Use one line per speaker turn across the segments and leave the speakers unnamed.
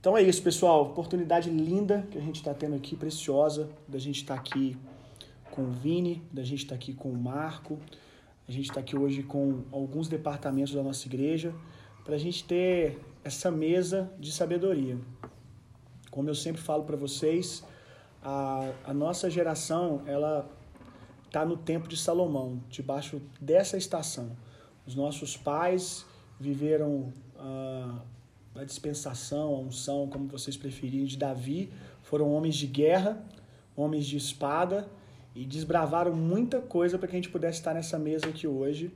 Então é isso, pessoal. Oportunidade linda que a gente está tendo aqui, preciosa, da gente estar tá aqui com o Vini, da gente estar tá aqui com o Marco. A gente está aqui hoje com alguns departamentos da nossa igreja para a gente ter essa mesa de sabedoria. Como eu sempre falo para vocês, a, a nossa geração ela está no tempo de Salomão, debaixo dessa estação. Os nossos pais viveram a, a dispensação, a unção, como vocês preferirem, de Davi, foram homens de guerra, homens de espada e desbravaram muita coisa para que a gente pudesse estar nessa mesa aqui hoje.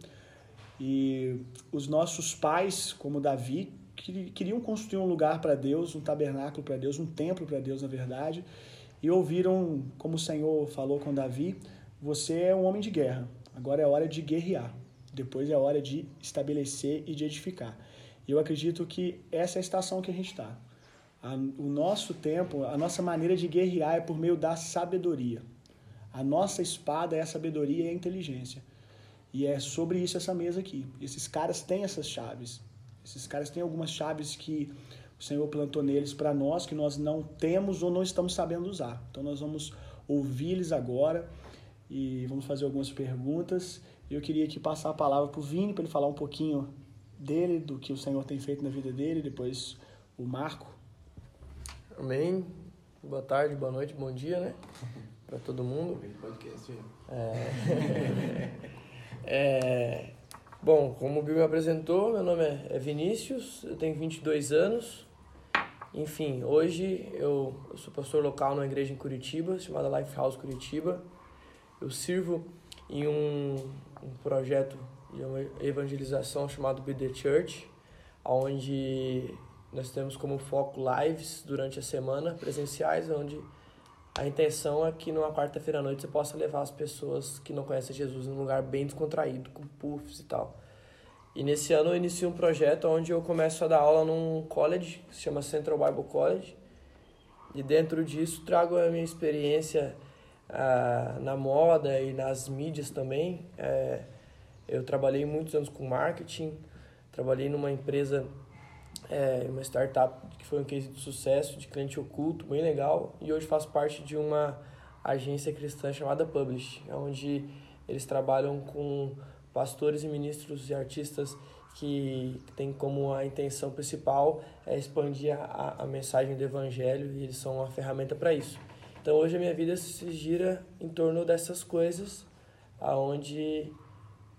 E os nossos pais, como Davi, queriam construir um lugar para Deus, um tabernáculo para Deus, um templo para Deus, na verdade, e ouviram, como o Senhor falou com Davi: Você é um homem de guerra, agora é hora de guerrear, depois é hora de estabelecer e de edificar. E eu acredito que essa é a estação que a gente está. O nosso tempo, a nossa maneira de guerrear é por meio da sabedoria. A nossa espada é a sabedoria e a inteligência. E é sobre isso essa mesa aqui. Esses caras têm essas chaves. Esses caras têm algumas chaves que o Senhor plantou neles para nós, que nós não temos ou não estamos sabendo usar. Então nós vamos ouvir-lhes agora e vamos fazer algumas perguntas. Eu queria aqui passar a palavra para o Vini, para ele falar um pouquinho dele, do que o Senhor tem feito na vida dele, depois o Marco.
Amém. Boa tarde, boa noite, bom dia, né? Para todo mundo. Podcast. É... é... Bom, como o Bill me apresentou, meu nome é Vinícius, eu tenho 22 anos. Enfim, hoje eu, eu sou pastor local numa igreja em Curitiba, chamada Lifehouse Curitiba. Eu sirvo em um, um projeto de uma evangelização chamado Be The Church, onde nós temos como foco lives durante a semana, presenciais, onde a intenção é que numa quarta-feira à noite você possa levar as pessoas que não conhecem Jesus num lugar bem descontraído, com puffs e tal. E nesse ano eu inicio um projeto onde eu começo a dar aula num college, que se chama Central Bible College. E dentro disso trago a minha experiência ah, na moda e nas mídias também. É, eu trabalhei muitos anos com marketing, trabalhei numa empresa é, uma startup que foi um case de sucesso, de cliente oculto, bem legal. E hoje faço parte de uma agência cristã chamada Publish, onde eles trabalham com pastores e ministros e artistas que têm como a intenção principal é expandir a, a mensagem do evangelho e eles são uma ferramenta para isso. Então hoje a minha vida se gira em torno dessas coisas, aonde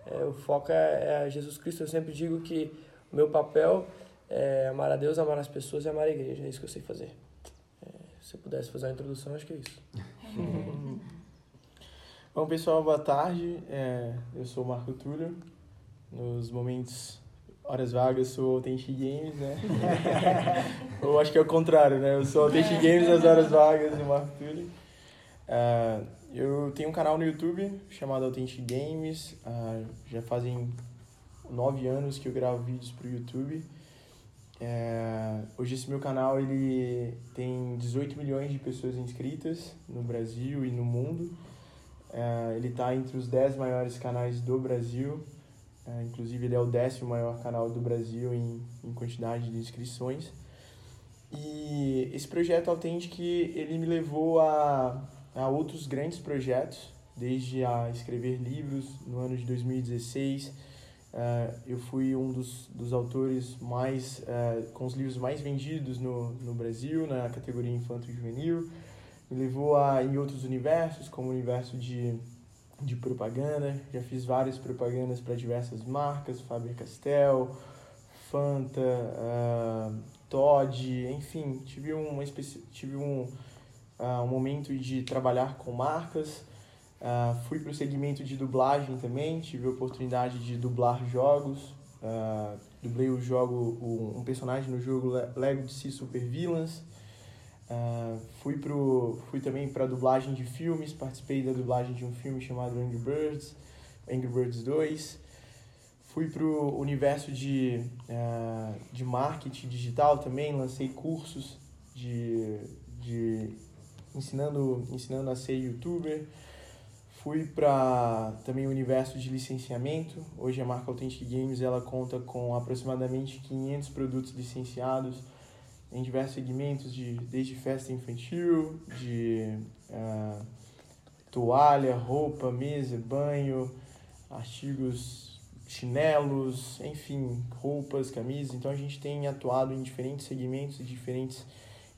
é, o foco é, é Jesus Cristo. Eu sempre digo que o meu papel é amar a Deus, amar as pessoas e amar a igreja. É isso que eu sei fazer. É, se eu pudesse fazer a introdução, acho que é isso.
Bom, pessoal, boa tarde. É, eu sou o Marco Túlio. Nos momentos, horas vagas, sou Authentic Games, né? Ou acho que é o contrário, né? Eu sou Authentic Games nas horas vagas do Marco Túlio. É, eu tenho um canal no YouTube chamado Authentic Games. Uh, já fazem nove anos que eu gravo vídeos para o YouTube. É, hoje esse meu canal ele tem 18 milhões de pessoas inscritas no Brasil e no mundo. É, ele está entre os 10 maiores canais do Brasil. É, inclusive ele é o décimo maior canal do Brasil em, em quantidade de inscrições. E esse projeto Authentic ele me levou a, a outros grandes projetos, desde a escrever livros no ano de 2016 Uh, eu fui um dos, dos autores mais uh, com os livros mais vendidos no, no Brasil na categoria infanto juvenil. Me levou a em outros universos como o universo de, de propaganda. Já fiz várias propagandas para diversas marcas Faber Castell Fanta uh, Todd enfim tive uma tive um um momento de trabalhar com marcas Uh, fui para o segmento de dublagem também, tive a oportunidade de dublar jogos. Uh, dublei o jogo, um personagem no jogo Lego DC Super Villains. Uh, fui, pro, fui também para dublagem de filmes, participei da dublagem de um filme chamado Angry Birds, Angry Birds 2. Fui para o universo de, uh, de marketing digital também, lancei cursos de, de ensinando, ensinando a ser youtuber. Fui para também o universo de licenciamento. Hoje a marca Authentic Games ela conta com aproximadamente 500 produtos licenciados em diversos segmentos, de, desde festa infantil, de uh, toalha, roupa, mesa, banho, artigos, chinelos, enfim, roupas, camisas. Então a gente tem atuado em diferentes segmentos e diferentes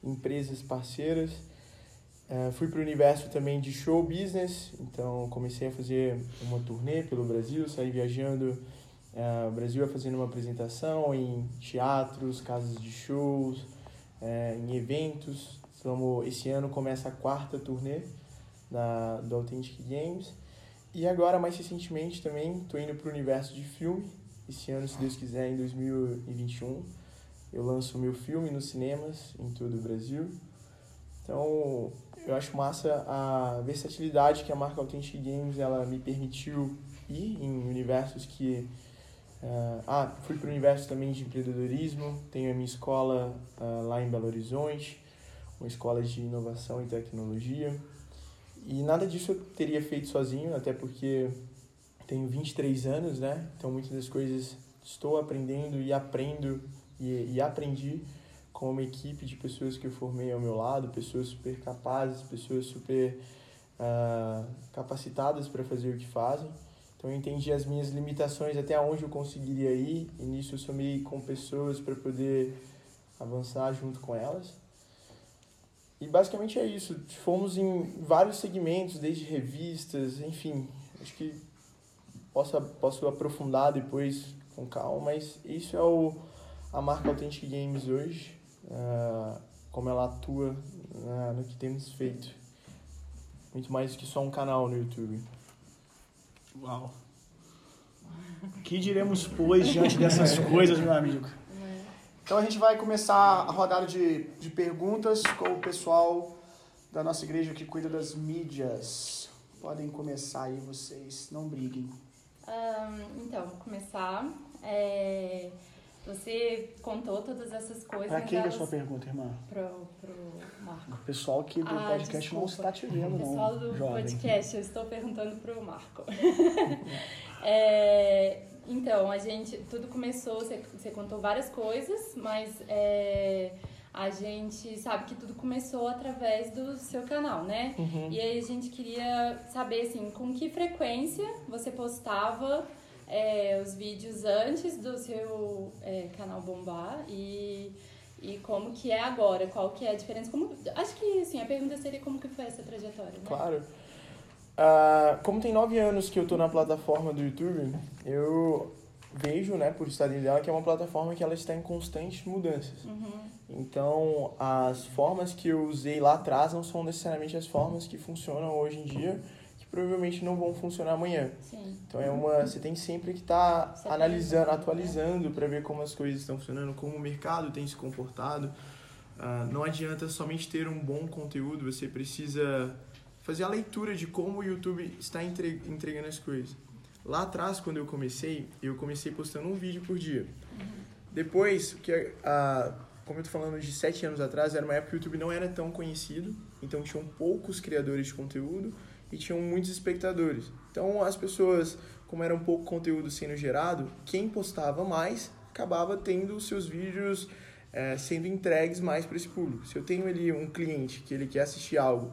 empresas parceiras. Uh, fui para o universo também de show business, então comecei a fazer uma turnê pelo Brasil, saí viajando uh, Brasil fazendo uma apresentação em teatros, casas de shows, uh, em eventos. Então, esse ano começa a quarta turnê da, do Authentic Games. E agora, mais recentemente, também estou indo para o universo de filme. Esse ano, se Deus quiser, em 2021, eu lanço o meu filme nos cinemas em todo o Brasil. Então, eu acho massa a versatilidade que a marca Authentic Games ela me permitiu ir em universos que uh, ah fui para o universo também de empreendedorismo tenho a minha escola uh, lá em Belo Horizonte uma escola de inovação e tecnologia. E nada disso eu teria feito sozinho até porque tenho 23 anos né? Então muitas das coisas estou aprendendo e aprendo e, e aprendi com uma equipe de pessoas que eu formei ao meu lado, pessoas super capazes, pessoas super uh, capacitadas para fazer o que fazem. Então eu entendi as minhas limitações, até onde eu conseguiria ir, e nisso eu somei com pessoas para poder avançar junto com elas. E basicamente é isso. Fomos em vários segmentos, desde revistas, enfim. Acho que posso, posso aprofundar depois com calma, mas isso é o, a marca Authentic Games hoje uh, como ela atua uh, no que temos feito. Muito mais do que só um canal no YouTube.
Uau! O que diremos, pois, diante dessas coisas, meu amigo? Então a gente vai começar a rodada de, de perguntas com o pessoal da nossa igreja que cuida das mídias. Podem começar aí vocês, não briguem.
Um, então, vou começar. É... Você contou todas essas coisas.
Para quem é a sua pergunta, irmã?
Pro, pro Marco. O
pessoal que do ah, podcast desculpa. não está te vendo, não.
O pessoal do jovem. podcast, eu estou perguntando pro Marco. é, então, a gente. Tudo começou, você, você contou várias coisas, mas é, a gente sabe que tudo começou através do seu canal, né? Uhum. E aí a gente queria saber, assim, com que frequência você postava é, os vídeos antes do seu é, canal bombar e, e como que é agora, qual que é a diferença. Como, acho que assim, a pergunta seria como que foi essa trajetória, né?
Claro. Uh, como tem nove anos que eu estou na plataforma do YouTube, eu vejo, né, por estar dentro dela, que é uma plataforma que ela está em constantes mudanças. Uhum. Então, as formas que eu usei lá atrás não são necessariamente as formas que funcionam hoje em dia provavelmente não vão funcionar amanhã.
Sim.
Então é uma, você tem sempre que estar tá analisando, atualizando para ver como as coisas estão funcionando, como o mercado tem se comportado. Uh, não adianta somente ter um bom conteúdo, você precisa fazer a leitura de como o YouTube está entregando as coisas. Lá atrás, quando eu comecei, eu comecei postando um vídeo por dia. Uhum. Depois, que uh, como eu tô falando de sete anos atrás, era uma época que o YouTube não era tão conhecido, então tinham poucos criadores de conteúdo e tinham muitos espectadores. Então as pessoas, como era um pouco conteúdo sendo gerado, quem postava mais acabava tendo seus vídeos é, sendo entregues mais para esse público. Se eu tenho ali um cliente que ele quer assistir algo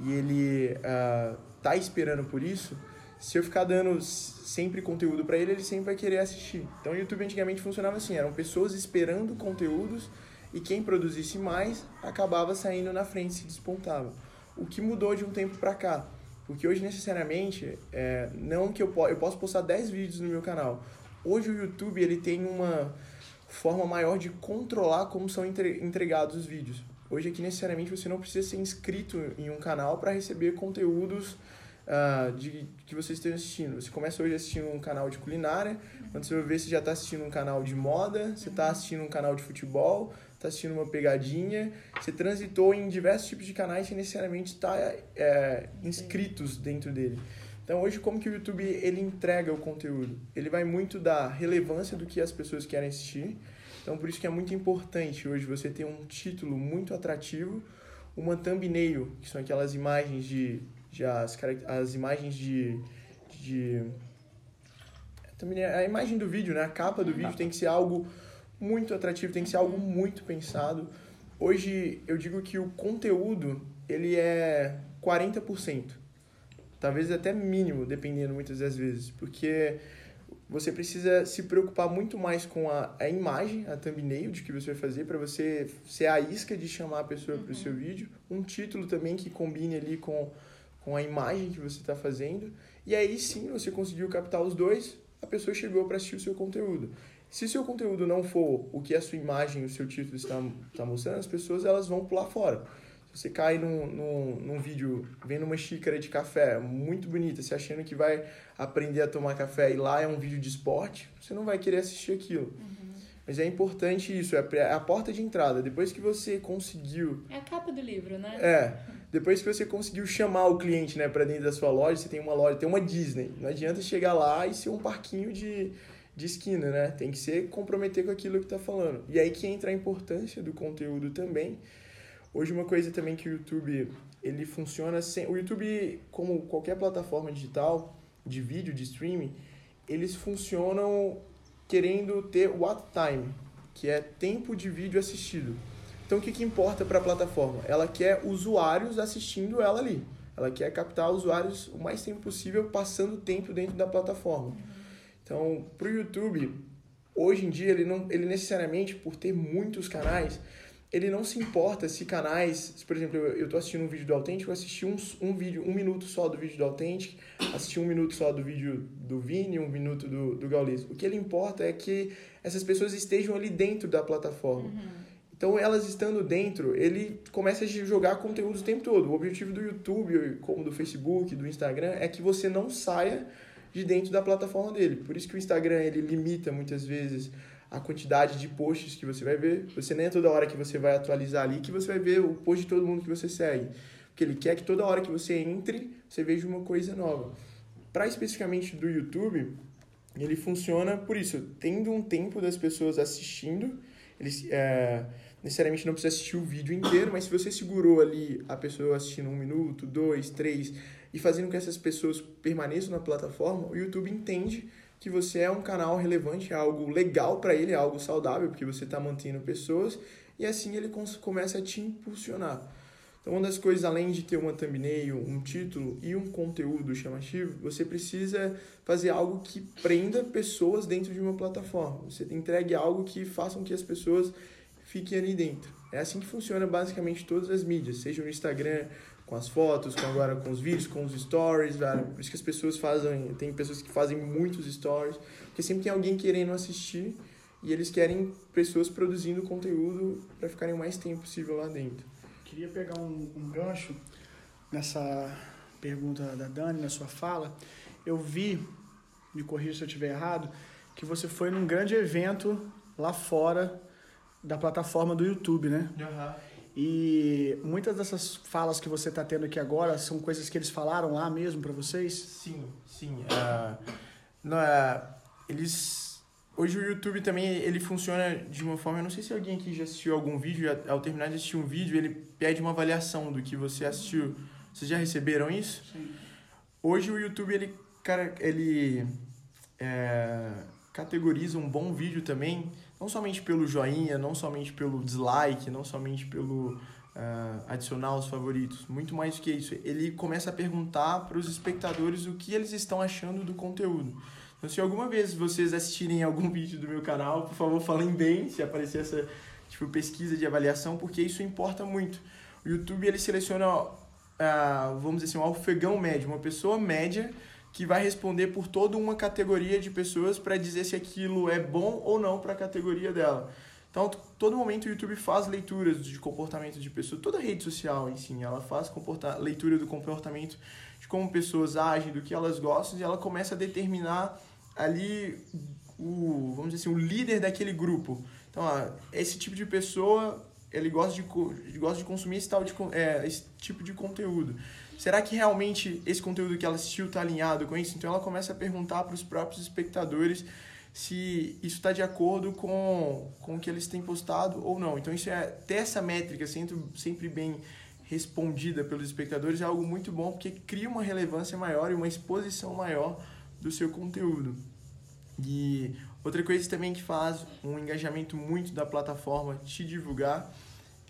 e ele uh, tá esperando por isso, se eu ficar dando sempre conteúdo para ele, ele sempre vai querer assistir. Então o YouTube antigamente funcionava assim, eram pessoas esperando conteúdos e quem produzisse mais acabava saindo na frente, se despontava. O que mudou de um tempo para cá? Porque hoje, necessariamente, é, não que eu, po eu posso postar 10 vídeos no meu canal. Hoje o YouTube ele tem uma forma maior de controlar como são entre entregados os vídeos. Hoje aqui, necessariamente, você não precisa ser inscrito em um canal para receber conteúdos uh, de, que você esteja assistindo. Você começa hoje assistindo um canal de culinária, quando você vai ver, você já está assistindo um canal de moda, você está assistindo um canal de futebol, está assistindo uma pegadinha, você transitou em diversos tipos de canais sem necessariamente estar tá, é, inscritos dentro dele. Então hoje como que o YouTube ele entrega o conteúdo? Ele vai muito da relevância do que as pessoas querem assistir. Então por isso que é muito importante hoje você ter um título muito atrativo, uma thumbnail, que são aquelas imagens de, de as, as imagens de, de a imagem do vídeo, né? A capa do vídeo tem que ser algo muito atrativo, tem que ser algo muito pensado. hoje eu digo que o conteúdo ele é 40%. Talvez até mínimo, dependendo muitas das vezes, porque você precisa se preocupar muito mais com a, a imagem, a thumbnail de que você vai fazer, para você ser a isca de chamar a pessoa para o seu vídeo. Um título também que combine ali com, com a imagem que você está fazendo. E aí sim você conseguiu captar os dois, a pessoa chegou para assistir o seu conteúdo. Se seu conteúdo não for o que a sua imagem, o seu título está, está mostrando, as pessoas elas vão pular fora. Você cai num, num, num vídeo vendo uma xícara de café muito bonita, se achando que vai aprender a tomar café e lá é um vídeo de esporte, você não vai querer assistir aquilo. Uhum. Mas é importante isso, é a porta de entrada. Depois que você conseguiu.
É a capa do livro, né?
É. Depois que você conseguiu chamar o cliente né, para dentro da sua loja, você tem uma loja, tem uma Disney. Não adianta chegar lá e ser um parquinho de, de esquina, né? Tem que ser comprometer com aquilo que está falando. E aí que entra a importância do conteúdo também. Hoje uma coisa também que o YouTube ele funciona sem o YouTube como qualquer plataforma digital de vídeo de streaming eles funcionam querendo ter what time que é tempo de vídeo assistido. Então o que, que importa para a plataforma? Ela quer usuários assistindo ela ali. Ela quer captar usuários o mais tempo possível passando tempo dentro da plataforma então para o YouTube hoje em dia ele não ele necessariamente por ter muitos canais ele não se importa se canais, se, por exemplo, eu estou assistindo um vídeo do Autêntico, assisti um, um vídeo, um minuto só do vídeo do Autêntico, assisti um minuto só do vídeo do Vini, um minuto do, do Gaules. O que ele importa é que essas pessoas estejam ali dentro da plataforma. Uhum. Então, elas estando dentro, ele começa a jogar conteúdo o tempo todo. O objetivo do YouTube, como do Facebook, do Instagram, é que você não saia de dentro da plataforma dele. Por isso que o Instagram, ele limita muitas vezes a quantidade de posts que você vai ver. Você nem é toda hora que você vai atualizar ali que você vai ver o post de todo mundo que você segue. Porque ele quer que toda hora que você entre, você veja uma coisa nova. Para especificamente do YouTube, ele funciona por isso, tendo um tempo das pessoas assistindo, eles é, necessariamente não precisa assistir o vídeo inteiro, mas se você segurou ali a pessoa assistindo um minuto, dois, três, e fazendo com que essas pessoas permaneçam na plataforma, o YouTube entende que você é um canal relevante, é algo legal para ele, é algo saudável, porque você está mantendo pessoas e assim ele começa a te impulsionar. Então, uma das coisas, além de ter uma thumbnail, um título e um conteúdo chamativo, você precisa fazer algo que prenda pessoas dentro de uma plataforma. Você entregue algo que faça com que as pessoas fiquem ali dentro. É assim que funciona basicamente todas as mídias, seja no Instagram, com as fotos, com agora com os vídeos, com os stories, velho. Por isso que as pessoas fazem, tem pessoas que fazem muitos stories, porque sempre tem alguém querendo assistir e eles querem pessoas produzindo conteúdo para ficarem o mais tempo possível lá dentro.
Queria pegar um, um gancho nessa pergunta da Dani, na sua fala. Eu vi, me corrija se eu estiver errado, que você foi num grande evento lá fora da plataforma do YouTube, né?
Uhum.
E muitas dessas falas que você está tendo aqui agora são coisas que eles falaram lá mesmo para vocês?
Sim, sim. Uh, eles hoje o YouTube também ele funciona de uma forma. Eu não sei se alguém aqui já assistiu algum vídeo. Ao terminar de assistir um vídeo, ele pede uma avaliação do que você assistiu. Vocês já receberam isso?
Sim.
Hoje o YouTube ele cara ele é, categoriza um bom vídeo também não somente pelo joinha, não somente pelo dislike, não somente pelo uh, adicionar os favoritos, muito mais do que isso. Ele começa a perguntar para os espectadores o que eles estão achando do conteúdo. Então, se alguma vez vocês assistirem algum vídeo do meu canal, por favor, falem bem, se aparecer essa tipo, pesquisa de avaliação, porque isso importa muito. O YouTube ele seleciona, uh, vamos dizer assim, um alfegão médio, uma pessoa média que vai responder por toda uma categoria de pessoas para dizer se aquilo é bom ou não para a categoria dela. Então, todo momento o YouTube faz leituras de comportamento de pessoas, toda rede social si, ela faz leitura do comportamento de como pessoas agem, do que elas gostam, e ela começa a determinar ali o, vamos dizer assim, o líder daquele grupo. Então, ó, esse tipo de pessoa, ele gosta de, gosta de consumir esse, tal de, é, esse tipo de conteúdo será que realmente esse conteúdo que ela assistiu está alinhado com isso? Então ela começa a perguntar para os próprios espectadores se isso está de acordo com, com o que eles têm postado ou não. Então isso é ter essa métrica sempre, sempre bem respondida pelos espectadores é algo muito bom porque cria uma relevância maior e uma exposição maior do seu conteúdo. E outra coisa também que faz um engajamento muito da plataforma te divulgar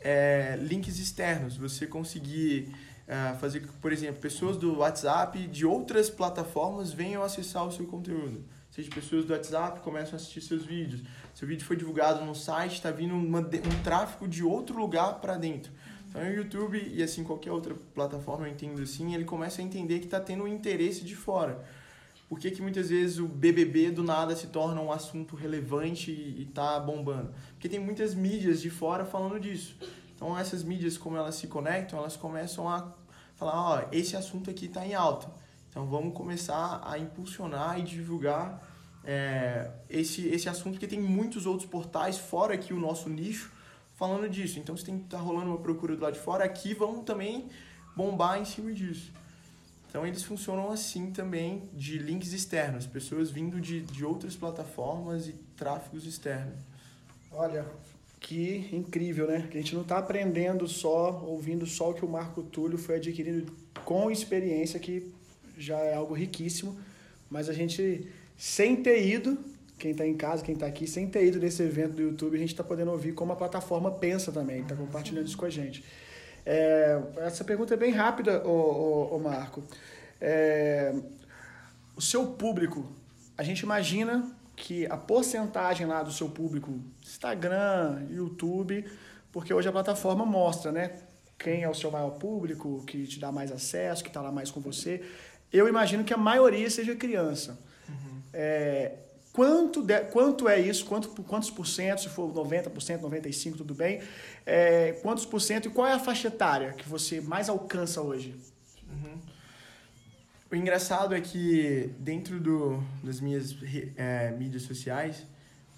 é, links externos, você conseguir é, fazer que, por exemplo, pessoas do WhatsApp de outras plataformas venham acessar o seu conteúdo. Seja pessoas do WhatsApp começam a assistir seus vídeos. Seu vídeo foi divulgado no site, está vindo uma, um tráfego de outro lugar para dentro. Então, o YouTube e assim qualquer outra plataforma, eu entendo assim, ele começa a entender que está tendo um interesse de fora. Por que, que muitas vezes o BBB do nada se torna um assunto relevante e está bombando? Porque tem muitas mídias de fora falando disso. Então, essas mídias, como elas se conectam, elas começam a falar: ó, esse assunto aqui está em alta. Então, vamos começar a impulsionar e divulgar é, esse, esse assunto, porque tem muitos outros portais fora aqui o nosso nicho falando disso. Então, se tem que estar tá rolando uma procura do lado de fora, aqui vamos também bombar em cima disso. Então eles funcionam assim também de links externos, pessoas vindo de, de outras plataformas e tráfegos externos.
Olha, que incrível, né? Que a gente não está aprendendo só, ouvindo só o que o Marco Túlio foi adquirindo com experiência, que já é algo riquíssimo, mas a gente, sem ter ido, quem está em casa, quem está aqui, sem ter ido nesse evento do YouTube, a gente está podendo ouvir como a plataforma pensa também, está compartilhando isso com a gente. É, essa pergunta é bem rápida, ô, ô, ô Marco. É, o seu público, a gente imagina que a porcentagem lá do seu público, Instagram, YouTube, porque hoje a plataforma mostra, né? Quem é o seu maior público, que te dá mais acesso, que está lá mais com você. Eu imagino que a maioria seja criança. Uhum. É, Quanto, de, quanto é isso? Quanto, quantos por cento? Se for 90%, 95%, tudo bem. É, quantos por cento? E qual é a faixa etária que você mais alcança hoje?
Uhum. O engraçado é que dentro do, das minhas é, mídias sociais,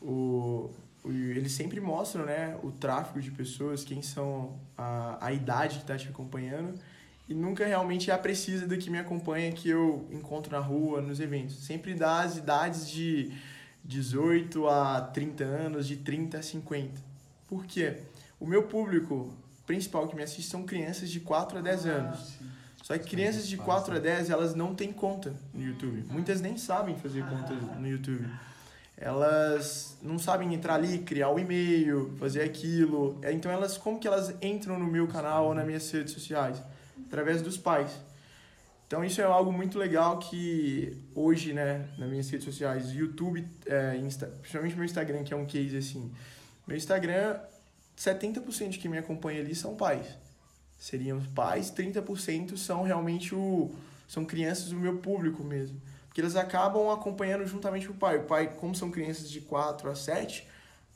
o, o, eles sempre mostram né, o tráfego de pessoas, quem são a, a idade que está te acompanhando e nunca realmente é a precisa do que me acompanha que eu encontro na rua, nos eventos. Sempre dá as idades de 18 a 30 anos, de 30 a 50. Por quê? O meu público principal que me assiste são crianças de 4 a 10 ah, anos. Só que crianças de 4 a 10, elas não têm conta no YouTube. Muitas nem sabem fazer conta no YouTube. Elas não sabem entrar ali, criar o um e-mail, fazer aquilo. Então elas como que elas entram no meu canal ou nas minhas redes sociais? através dos pais. Então isso é algo muito legal que hoje, né, nas minhas redes sociais, YouTube, é, Insta, principalmente meu Instagram, que é um case assim. Meu Instagram, 70% de quem me acompanha ali são pais. Seriam pais, 30% são realmente o são crianças do meu público mesmo. Porque eles acabam acompanhando juntamente com o pai. O pai, como são crianças de 4 a 7,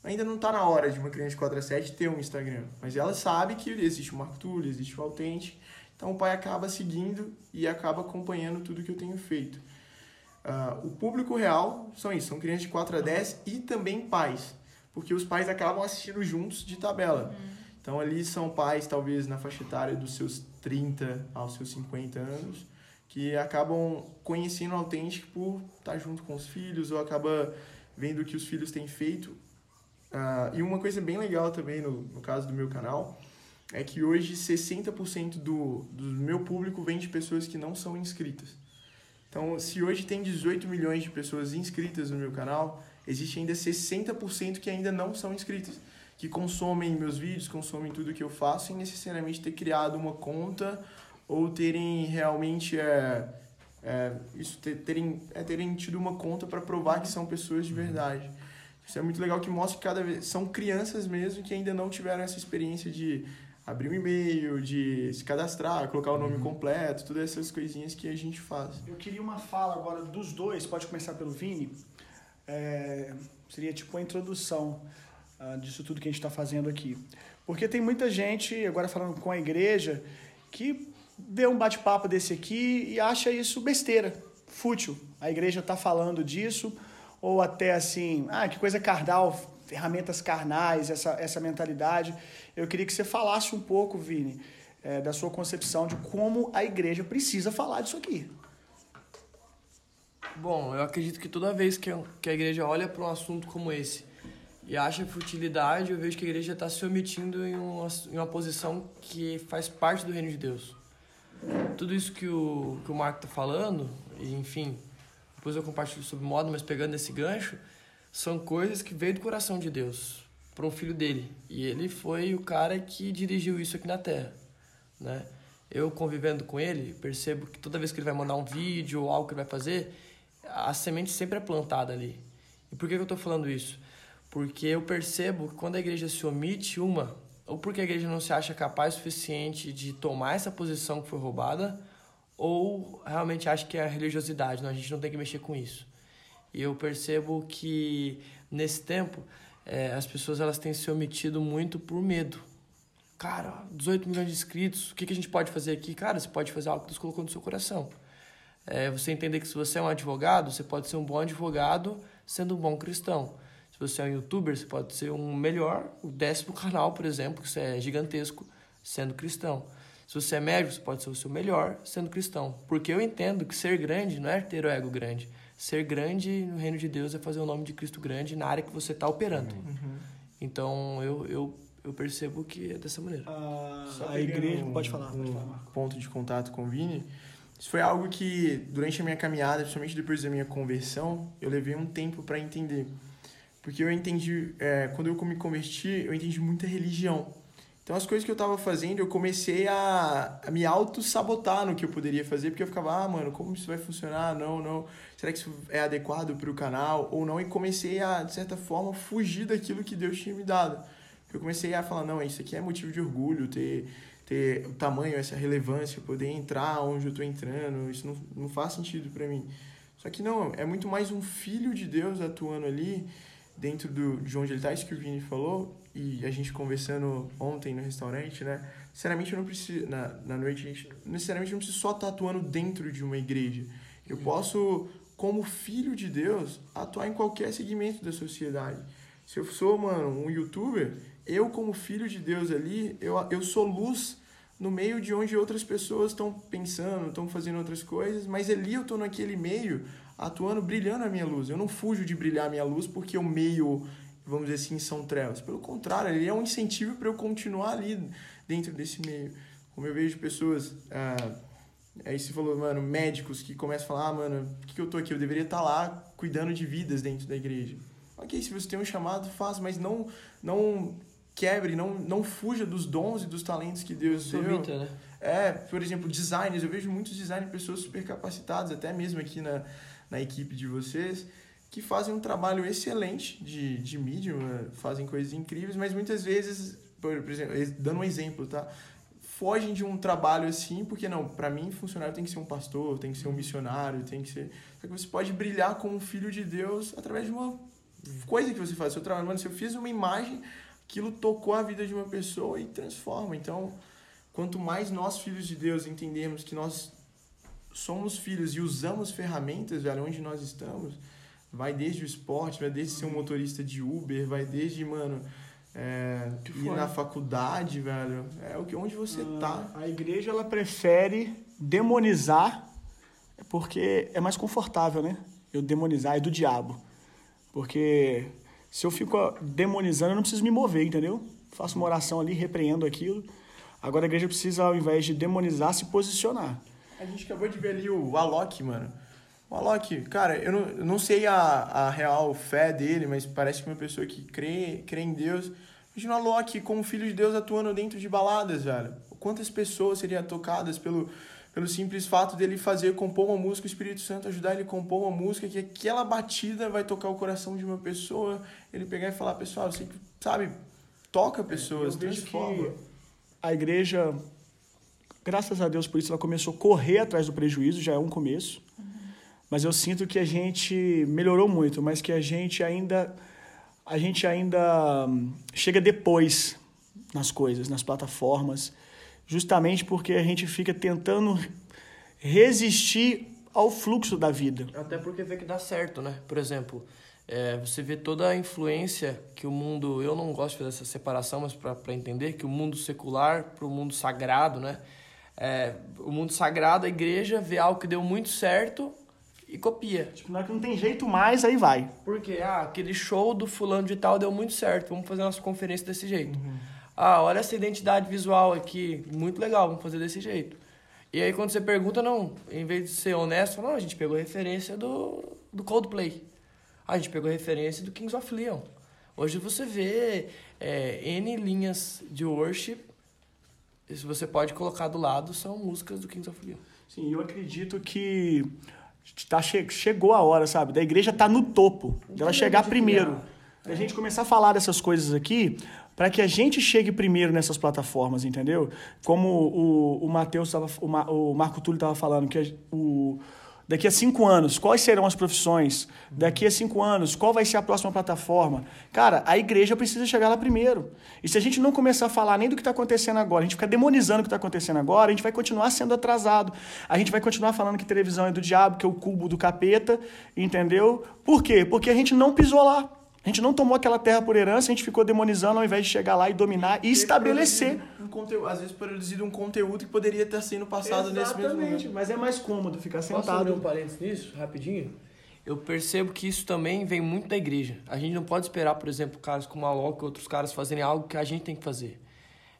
ainda não está na hora de uma criança de 4 a 7 ter um Instagram. Mas ela sabe que existe o Marco Túlio, existe o Authentic, então o pai acaba seguindo e acaba acompanhando tudo que eu tenho feito. Uh, o público real são isso, são crianças de 4 a 10 e também pais, porque os pais acabam assistindo juntos de tabela. Uhum. Então ali são pais, talvez na faixa etária dos seus 30 aos seus 50 anos, que acabam conhecendo o autêntico por estar junto com os filhos ou acaba vendo o que os filhos têm feito. Uh, e uma coisa bem legal também no, no caso do meu canal é que hoje 60% do, do meu público vem de pessoas que não são inscritas. Então, se hoje tem 18 milhões de pessoas inscritas no meu canal, existe ainda 60% que ainda não são inscritas, que consomem meus vídeos, consomem tudo que eu faço, sem necessariamente ter criado uma conta ou terem realmente é, é, isso ter, terem, é, terem tido uma conta para provar que são pessoas de verdade. Isso é muito legal que mostra que cada vez são crianças mesmo que ainda não tiveram essa experiência de abrir um e-mail, de se cadastrar, colocar o nome uhum. completo, todas essas coisinhas que a gente faz.
Eu queria uma fala agora dos dois, pode começar pelo Vini. É, seria tipo uma introdução uh, disso tudo que a gente está fazendo aqui. Porque tem muita gente, agora falando com a igreja, que vê um bate-papo desse aqui e acha isso besteira, fútil. A igreja está falando disso, ou até assim, ah, que coisa carnal, ferramentas carnais, essa, essa mentalidade. Eu queria que você falasse um pouco, Vini, é, da sua concepção de como a igreja precisa falar disso aqui.
Bom, eu acredito que toda vez que a igreja olha para um assunto como esse e acha futilidade, eu vejo que a igreja está se omitindo em uma, em uma posição que faz parte do reino de Deus. Tudo isso que o, que o Marco está falando, e enfim, depois eu compartilho sobre modo, mas pegando esse gancho, são coisas que veio do coração de Deus para um filho dele. E ele foi o cara que dirigiu isso aqui na Terra, né? Eu convivendo com ele, percebo que toda vez que ele vai mandar um vídeo ou algo que ele vai fazer, a semente sempre é plantada ali. E por que eu estou falando isso? Porque eu percebo que quando a igreja se omite uma, ou porque a igreja não se acha capaz o suficiente de tomar essa posição que foi roubada, ou realmente acha que é a religiosidade, não, a gente não tem que mexer com isso. E eu percebo que nesse tempo é, as pessoas elas têm se omitido muito por medo. Cara, 18 milhões de inscritos, o que, que a gente pode fazer aqui? Cara, você pode fazer algo que Deus colocou no seu coração. É, você entender que se você é um advogado, você pode ser um bom advogado sendo um bom cristão. Se você é um youtuber, você pode ser um melhor, o décimo canal, por exemplo, que você é gigantesco, sendo cristão. Se você é médico, você pode ser o seu melhor sendo cristão. Porque eu entendo que ser grande não é ter o ego grande. Ser grande no reino de Deus é fazer o nome de Cristo grande na área que você está operando. Uhum. Então eu, eu, eu percebo que é dessa maneira.
a igreja. Um, pode falar, pode falar.
ponto de contato com o Vini. Isso foi algo que, durante a minha caminhada, principalmente depois da minha conversão, eu levei um tempo para entender. Porque eu entendi, é, quando eu me converti, eu entendi muita religião. Então, as coisas que eu estava fazendo, eu comecei a, a me auto-sabotar no que eu poderia fazer, porque eu ficava, ah, mano, como isso vai funcionar? Não, não. Será que isso é adequado para o canal ou não? E comecei a, de certa forma, fugir daquilo que Deus tinha me dado. Eu comecei a falar, não, isso aqui é motivo de orgulho, ter, ter o tamanho, essa relevância, poder entrar onde eu estou entrando, isso não, não faz sentido para mim. Só que não, é muito mais um filho de Deus atuando ali, dentro do, de onde ele está, isso que o Vini falou, e a gente conversando ontem no restaurante, né? Sinceramente, eu não preciso, na, na noite, a gente, necessariamente, não preciso só estar atuando dentro de uma igreja. Eu posso, como filho de Deus, atuar em qualquer segmento da sociedade. Se eu sou, mano, um youtuber, eu, como filho de Deus ali, eu, eu sou luz no meio de onde outras pessoas estão pensando, estão fazendo outras coisas, mas ali eu estou naquele meio atuando, brilhando a minha luz. Eu não fujo de brilhar a minha luz porque o meio, vamos dizer assim, são trevas. Pelo contrário, ele é um incentivo para eu continuar ali dentro desse meio. Como eu vejo pessoas. Ah, aí você falou, mano, médicos que começam a falar, ah, mano, por que, eu tô aqui? Eu deveria estar tá lá cuidando de vidas dentro da igreja. Ok, se você tem um chamado, faz, mas não, não quebre, não, não fuja dos dons e dos talentos que Deus Subita, deu. Né? É, por exemplo, designers. Eu vejo muitos designers, pessoas super capacitadas, até mesmo aqui na, na equipe de vocês, que fazem um trabalho excelente de, de mídia, fazem coisas incríveis, mas muitas vezes, por, exemplo, dando um exemplo, tá? Fogem de um trabalho assim, porque não, para mim, funcionário tem que ser um pastor, tem que ser um missionário, tem que ser. Só que você pode brilhar como um filho de Deus através de uma coisa que você faz. Seu trabalho, mano, se eu fiz uma imagem, aquilo tocou a vida de uma pessoa e transforma. Então, quanto mais nós, filhos de Deus, entendemos que nós somos filhos e usamos ferramentas, velho, onde nós estamos, vai desde o esporte, vai desde ser um motorista de Uber, vai desde, mano, é, ir na faculdade, velho. É o que onde você ah, tá.
A igreja ela prefere demonizar porque é mais confortável, né? Eu demonizar é do diabo. Porque se eu fico demonizando, eu não preciso me mover, entendeu? Faço uma oração ali, repreendo aquilo. Agora a igreja precisa, ao invés de demonizar, se posicionar.
A gente acabou de ver ali o Alok, mano. O Alok, cara, eu não, eu não sei a, a real fé dele, mas parece que é uma pessoa que crê, crê em Deus. Imagina o Alok como filho de Deus atuando dentro de baladas, velho. Quantas pessoas seriam tocadas pelo, pelo simples fato dele fazer, compor uma música, o Espírito Santo ajudar ele a compor uma música, que aquela batida vai tocar o coração de uma pessoa, ele pegar e falar, pessoal, você sabe, toca pessoas, eu transforma.
a igreja graças a Deus por isso ela começou a correr atrás do prejuízo, já é um começo. Uhum. Mas eu sinto que a gente melhorou muito, mas que a gente ainda a gente ainda hum, chega depois nas coisas, nas plataformas, justamente porque a gente fica tentando resistir ao fluxo da vida.
Até porque vê que dá certo, né? Por exemplo, é, você vê toda a influência que o mundo. Eu não gosto de fazer essa separação, mas para entender que o mundo secular para o mundo sagrado, né? É, o mundo sagrado, a igreja, vê algo que deu muito certo e copia.
Tipo, não é que não tem jeito mais, aí vai.
Porque, ah, aquele show do fulano de tal deu muito certo, vamos fazer nossa conferência desse jeito. Uhum. Ah, olha essa identidade visual aqui, muito legal, vamos fazer desse jeito. E aí quando você pergunta, não, em vez de ser honesto, não, a gente pegou referência do, do Coldplay. Ah, a gente pegou referência do Kings of Leon. Hoje você vê é, N linhas de worship, se você pode colocar do lado, são músicas do Kings of Leon.
Sim, eu acredito que tá, chegou a hora, sabe? Da igreja tá no topo, dela chegar primeiro. Da gente começar a falar dessas coisas aqui, para que a gente chegue primeiro nessas plataformas, entendeu? Como o, o Matheus o, o Marco Túlio estava falando, que o Daqui a cinco anos, quais serão as profissões? Daqui a cinco anos, qual vai ser a próxima plataforma? Cara, a igreja precisa chegar lá primeiro. E se a gente não começar a falar nem do que está acontecendo agora, a gente ficar demonizando o que está acontecendo agora, a gente vai continuar sendo atrasado. A gente vai continuar falando que televisão é do diabo, que é o cubo do capeta, entendeu? Por quê? Porque a gente não pisou lá. A gente não tomou aquela terra por herança, a gente ficou demonizando ao invés de chegar lá e dominar e estabelecer.
Um conteúdo, às vezes produzido um conteúdo que poderia ter sido passado Exatamente, nesse mesmo momento.
mas é mais cômodo ficar sentado.
Posso abrir um parênteses nisso, rapidinho? Eu percebo que isso também vem muito da igreja. A gente não pode esperar, por exemplo, caras como a Loki e outros caras fazerem algo que a gente tem que fazer. O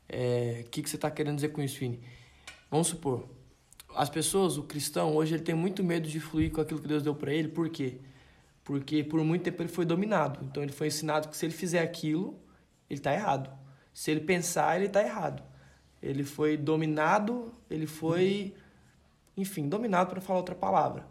é, que, que você está querendo dizer com isso, Fini? Vamos supor, as pessoas, o cristão, hoje ele tem muito medo de fluir com aquilo que Deus deu para ele, por quê? Porque por muito tempo ele foi dominado. Então ele foi ensinado que se ele fizer aquilo, ele está errado. Se ele pensar, ele está errado. Ele foi dominado, ele foi, enfim, dominado para falar outra palavra.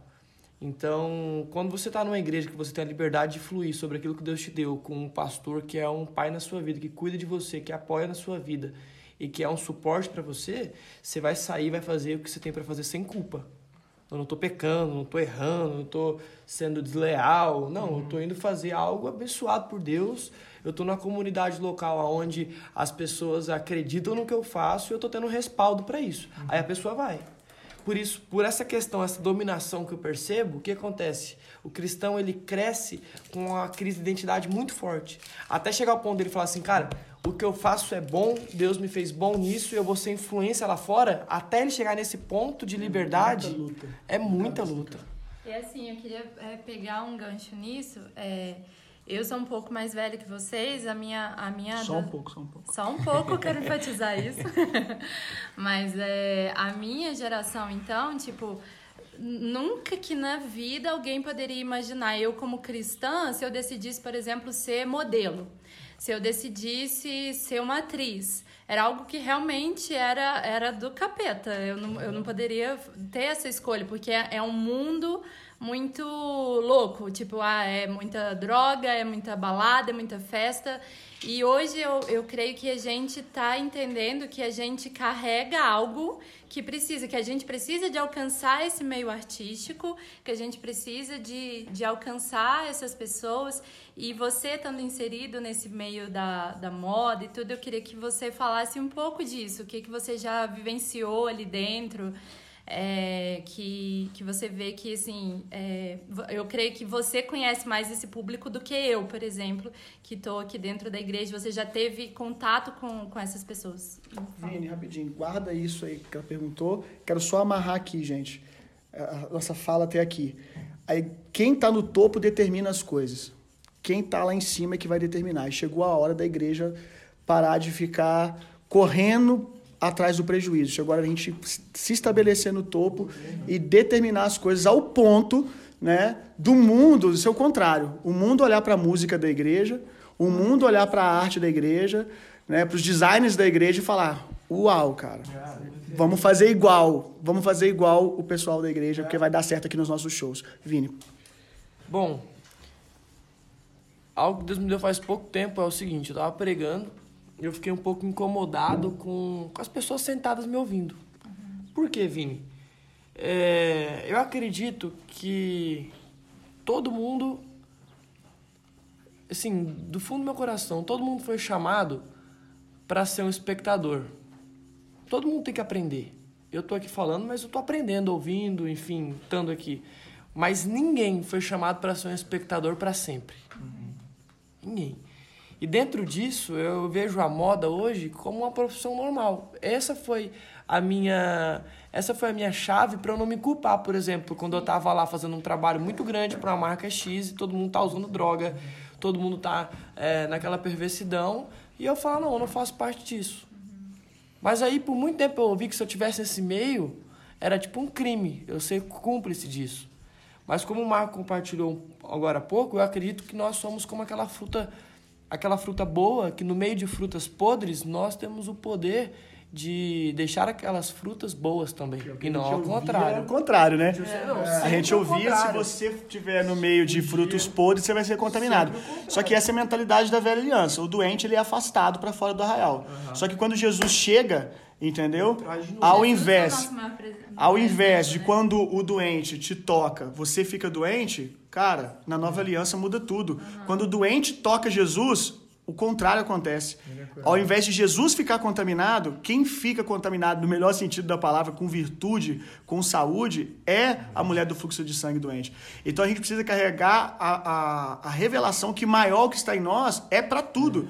Então, quando você está numa igreja que você tem a liberdade de fluir sobre aquilo que Deus te deu, com um pastor que é um pai na sua vida, que cuida de você, que apoia na sua vida e que é um suporte para você, você vai sair vai fazer o que você tem para fazer sem culpa. Eu não estou pecando, não estou errando, não estou sendo desleal. Não, uhum. eu estou indo fazer algo abençoado por Deus. Eu estou numa comunidade local onde as pessoas acreditam no que eu faço e eu estou tendo respaldo para isso. Uhum. Aí a pessoa vai. Por isso, por essa questão, essa dominação que eu percebo, o que acontece? O cristão ele cresce com uma crise de identidade muito forte. Até chegar ao ponto dele falar assim, cara, o que eu faço é bom, Deus me fez bom nisso e eu vou ser influência lá fora, até ele chegar nesse ponto de liberdade, muita luta. é muita luta.
E assim, eu queria é, pegar um gancho nisso. É, eu sou um pouco mais velha que vocês, a minha... A minha
só um pouco, só um pouco.
Só um pouco, quero enfatizar isso. Mas é, a minha geração, então, tipo nunca que na vida alguém poderia imaginar eu como cristã se eu decidisse, por exemplo, ser modelo se eu decidisse ser uma atriz. Era algo que realmente era, era do capeta. Eu não, eu não poderia ter essa escolha, porque é, é um mundo muito louco. Tipo, ah, é muita droga, é muita balada, é muita festa. E hoje eu, eu creio que a gente está entendendo que a gente carrega algo que precisa, que a gente precisa de alcançar esse meio artístico, que a gente precisa de, de alcançar essas pessoas. E você estando inserido nesse meio da, da moda e tudo, eu queria que você falasse um pouco disso, o que, que você já vivenciou ali dentro é, que, que você vê que, assim, é, eu creio que você conhece mais esse público do que eu, por exemplo, que estou aqui dentro da igreja. Você já teve contato com, com essas pessoas?
Vini, rapidinho, guarda isso aí que ela perguntou. Quero só amarrar aqui, gente, a nossa fala até aqui. Aí, quem está no topo determina as coisas. Quem está lá em cima é que vai determinar. E chegou a hora da igreja parar de ficar correndo atrás do prejuízo. Chegou a gente se estabelecer no topo e determinar as coisas ao ponto né, do mundo, do seu contrário. O mundo olhar para a música da igreja, o mundo olhar para a arte da igreja, né, para os designers da igreja e falar: Uau, cara, vamos fazer igual, vamos fazer igual o pessoal da igreja, porque vai dar certo aqui nos nossos shows. Vini.
Bom, algo que Deus me deu faz pouco tempo é o seguinte: eu estava pregando eu fiquei um pouco incomodado com, com as pessoas sentadas me ouvindo. Uhum. Por quê, Vini? É, eu acredito que todo mundo, assim, do fundo do meu coração, todo mundo foi chamado para ser um espectador. Todo mundo tem que aprender. Eu tô aqui falando, mas eu tô aprendendo, ouvindo, enfim, estando aqui. Mas ninguém foi chamado para ser um espectador para sempre. Uhum. Ninguém. E dentro disso, eu vejo a moda hoje como uma profissão normal. Essa foi a minha essa foi a minha chave para eu não me culpar, por exemplo, quando eu estava lá fazendo um trabalho muito grande para uma marca X e todo mundo tá usando droga, todo mundo tá é, naquela perversidão, e eu falo, não, eu não faço parte disso. Mas aí, por muito tempo, eu ouvi que se eu tivesse nesse meio, era tipo um crime, eu ser cúmplice disso. Mas como o Marco compartilhou agora há pouco, eu acredito que nós somos como aquela fruta aquela fruta boa, que no meio de frutas podres, nós temos o poder de deixar aquelas frutas boas também. E não ao contrário.
É o contrário, né?
Não,
A gente
ao
ouvia, se você estiver no meio de frutos podres, você vai ser contaminado. Só que essa é a mentalidade da velha aliança. O doente, ele é afastado para fora do arraial. Só que quando Jesus chega, entendeu? Ao invés...
é pres-
Ao invés de
né?
quando o doente te toca, você fica doente, cara, na nova aliança muda tudo. Quando o doente toca Jesus, o contrário acontece. Ao invés de Jesus ficar contaminado, quem fica contaminado no melhor sentido da palavra, com virtude, com saúde, é a mulher do fluxo de sangue doente. Então a gente precisa carregar a, a, a revelação que maior que está em nós é para tudo.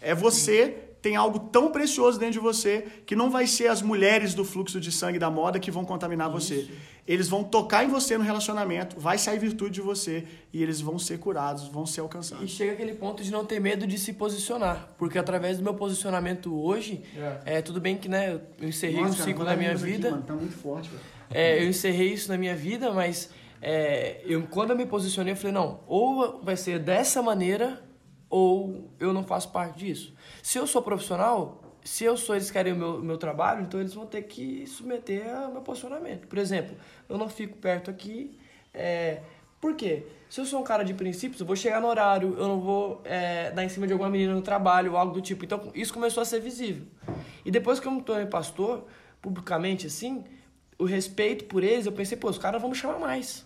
É você tem algo tão precioso dentro de você que não vai ser as mulheres do fluxo de sangue da moda que vão contaminar você. Eles vão tocar em você no relacionamento, vai sair virtude de você e eles vão ser curados, vão ser
E
alcançados.
chega aquele ponto de não ter medo de se posicionar. Porque através do meu posicionamento hoje, é, tudo bem que né, eu encerrei um ciclo da minha vida.
tá muito forte, velho.
É, eu encerrei isso na minha vida, mas é, eu, quando eu me posicionei, eu falei, não, ou vai ser dessa maneira, ou eu não faço parte disso. Se eu sou profissional, se eu sou, eles querem o meu, meu trabalho, então eles vão ter que submeter ao meu posicionamento. Por exemplo, eu não fico perto aqui. É, por quê? Se eu sou um cara de princípios, eu vou chegar no horário, eu não vou é, dar em cima de alguma menina no trabalho ou algo do tipo. Então, isso começou a ser visível. E depois que eu me tornei pastor, publicamente assim, o respeito por eles, eu pensei, pô, os caras vão me chamar mais.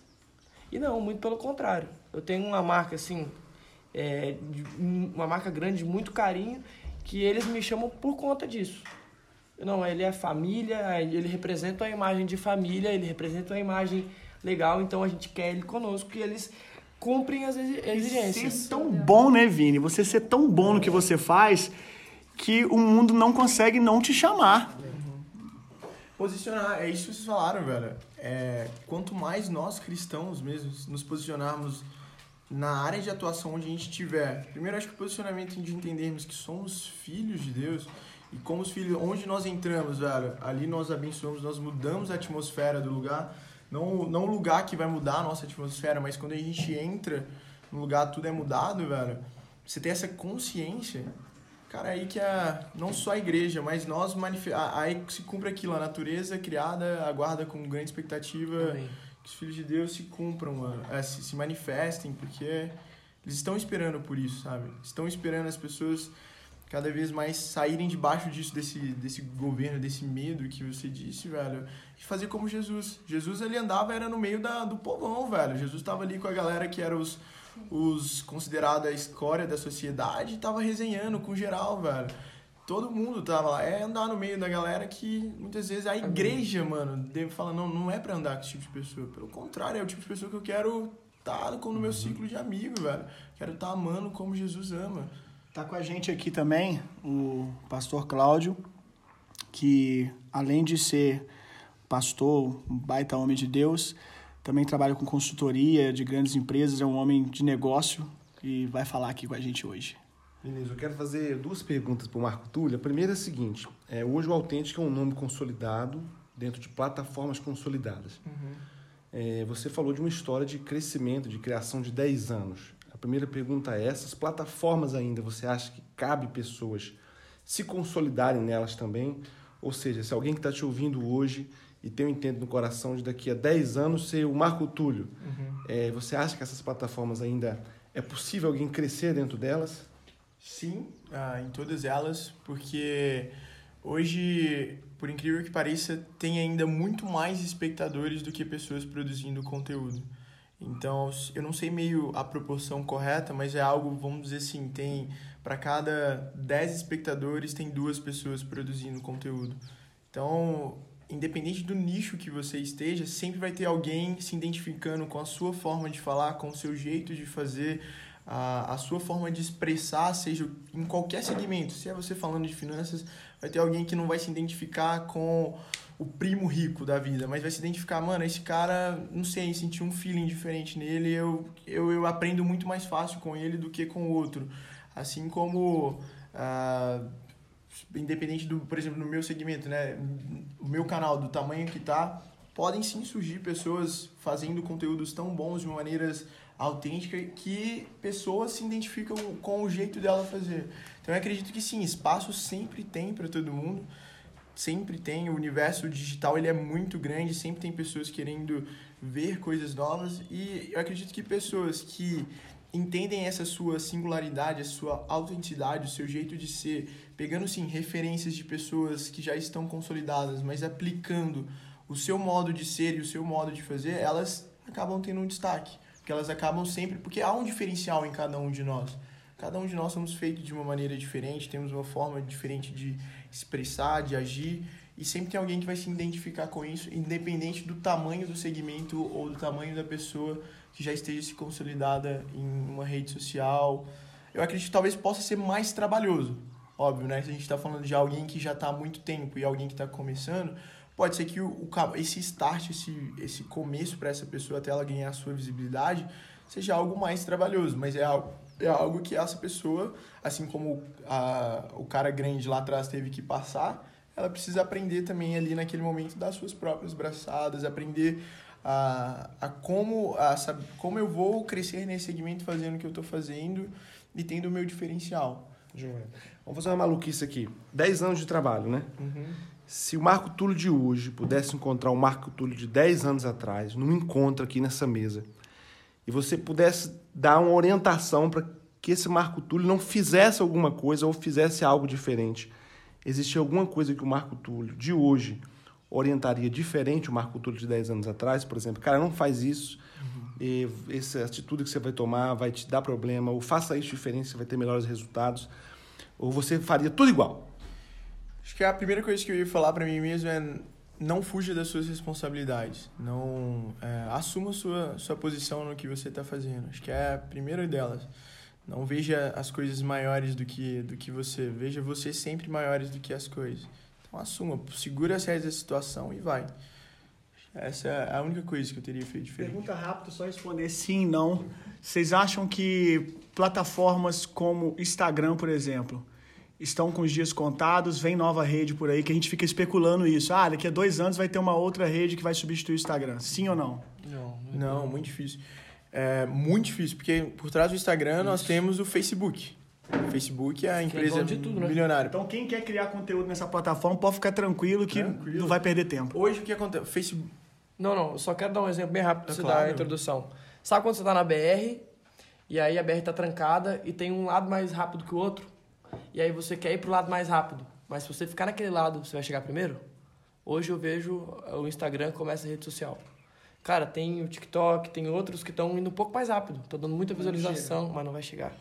E não, muito pelo contrário. Eu tenho uma marca, assim, é, de- uma marca grande, de muito carinho, que eles me chamam por conta disso. Não, ele é família, ele representa a imagem de família, ele representa uma imagem legal, então a gente quer ele conosco e eles cumprem as exi- exigências.
Ser tão bom, né, Vini? Você ser tão bom no que você faz que o mundo não consegue não te chamar.
Posicionar, é isso que vocês falaram, velho. É, quanto mais nós cristãos mesmos nos posicionarmos na área de atuação onde a gente estiver. Primeiro, acho que o posicionamento de entendermos que somos filhos de Deus e como os filhos, onde nós entramos, velho, ali nós abençoamos, nós mudamos a atmosfera do lugar. Não, não o lugar que vai mudar a nossa atmosfera, mas quando a gente entra no lugar, tudo é mudado, velho. Você tem essa consciência, Cara, aí que a, não só a igreja, mas nós aí se cumpre aquilo, a natureza criada aguarda com grande expectativa
Amém.
Que os filhos de Deus se cumpram, é, se, se manifestem, porque eles estão esperando por isso, sabe? Estão esperando as pessoas cada vez mais saírem debaixo disso, desse, desse governo, desse medo que você disse, velho, e fazer como Jesus. Jesus, ele andava, era no meio da, do povão, velho. Jesus estava ali com a galera que era os, os considerados a escória da sociedade e tava resenhando com geral, velho. Todo mundo tava lá. É andar no meio da galera que muitas vezes a igreja, mano, deve falar, não, não é pra andar com esse tipo de pessoa. Pelo contrário, é o tipo de pessoa que eu quero estar tá no meu ciclo de amigo, velho. Quero estar amando como Jesus ama.
Tá com a gente aqui também o pastor Cláudio, que além de ser pastor, um baita homem de Deus, também trabalha com consultoria de grandes empresas, é um homem de negócio e vai falar aqui com a gente hoje.
Beleza, eu quero fazer duas perguntas para o Marco Túlio. A primeira é a seguinte: é, hoje o Autêntico é um nome consolidado dentro de plataformas consolidadas. É, você falou de uma história de crescimento, de criação de 10 anos. A primeira pergunta é: essas plataformas ainda, você acha que cabe pessoas se consolidarem nelas também? Ou seja, se alguém que está te ouvindo hoje e tem um intento no coração de daqui a 10 anos ser o Marco Túlio, é, você acha que essas plataformas ainda é possível alguém crescer dentro delas?
Sim, ah, em todas elas, porque hoje, por incrível que pareça, tem ainda muito mais espectadores do que pessoas produzindo conteúdo. Então, eu não sei meio a proporção correta, mas é algo, vamos dizer assim, tem para cada 10 espectadores tem duas pessoas produzindo conteúdo. Então, independente do nicho que você esteja, sempre vai ter alguém se identificando com a sua forma de falar, com o seu jeito de fazer, a, a sua forma de expressar, seja em qualquer segmento. Se é você falando de finanças, vai ter alguém que não vai se identificar com o primo rico da vida, mas vai se identificar, mano, esse cara, não sei, senti um feeling diferente nele, eu, eu, eu aprendo muito mais fácil com ele do que com o outro. Assim como, ah, independente do, por exemplo, no meu segmento, né, o meu canal, do tamanho que tá, podem sim surgir pessoas fazendo conteúdos tão bons de maneiras autêntica que pessoas se identificam com o jeito dela fazer. Então eu acredito que sim, espaço sempre tem para todo mundo. Sempre tem, o universo digital ele é muito grande, sempre tem pessoas querendo ver coisas novas e eu acredito que pessoas que entendem essa sua singularidade, a sua autenticidade, o seu jeito de ser, pegando sim referências de pessoas que já estão consolidadas, mas aplicando o seu modo de ser e o seu modo de fazer, elas acabam tendo um destaque, porque elas acabam sempre, porque há um diferencial em cada um de nós. Cada um de nós somos feitos de uma maneira diferente, temos uma forma diferente de expressar, de agir, e sempre tem alguém que vai se identificar com isso, independente do tamanho do segmento ou do tamanho da pessoa que já esteja se consolidada em uma rede social. Eu acredito que talvez possa ser mais trabalhoso, óbvio, né? Se a gente está falando de alguém que já está há muito tempo e alguém que está começando, pode ser que o, o, esse start, esse, esse começo para essa pessoa até ela ganhar a sua visibilidade, seja algo mais trabalhoso, mas é algo, é algo que essa pessoa, assim como a, o cara grande lá atrás teve que passar, ela precisa aprender também ali naquele momento das suas próprias braçadas, aprender a, a como a saber, como eu vou crescer nesse segmento fazendo o que eu estou fazendo e tendo o meu diferencial.
Vamos fazer uma maluquice aqui. 10 anos de trabalho, né?
Uhum.
Se o Marco Túlio de hoje pudesse encontrar o Marco Túlio de 10 anos atrás, num encontro aqui nessa mesa, e você pudesse dar uma orientação para que esse Marco Túlio não fizesse alguma coisa ou fizesse algo diferente, existe alguma coisa que o Marco Túlio de hoje orientaria diferente o Marco Túlio de 10 anos atrás, por exemplo? Cara, não faz isso, uhum. essa atitude que você vai tomar vai te dar problema, ou faça isso diferente, você vai ter melhores resultados, ou você faria tudo igual?
Acho que a primeira coisa que eu ia falar para mim mesmo é não fuja das suas responsabilidades, não é, assuma sua sua posição no que você está fazendo. Acho que é a primeira delas. Não veja as coisas maiores do que, do que você. Veja você sempre maiores do que as coisas. Então assuma, segura as rédeas da situação e vai. Essa é a única coisa que eu teria feito diferente.
Pergunta rápida, só responder sim, não. Vocês acham que plataformas como Instagram, por exemplo, estão com os dias contados? Vem nova rede por aí que a gente fica especulando isso. Ah, daqui a dois anos vai ter uma outra rede que vai substituir o Instagram. Sim ou não?
Não, não, muito difícil. É muito difícil, porque por trás do Instagram Isso. nós temos o Facebook. O Facebook é a é empresa é tudo, né? milionária.
Então quem quer criar conteúdo nessa plataforma pode ficar tranquilo que tranquilo. não vai perder tempo.
Hoje o que acontece? Facebook.
Não, não, eu só quero dar um exemplo bem rápido para é claro. dar a introdução. Sabe quando você está na BR e aí a BR está trancada e tem um lado mais rápido que o outro? E aí você quer ir pro lado mais rápido. Mas se você ficar naquele lado, você vai chegar primeiro? Hoje eu vejo o Instagram como essa rede social. Cara, tem o TikTok, tem outros que estão indo um pouco mais rápido. Estão dando muita visualização, mas não vai chegar.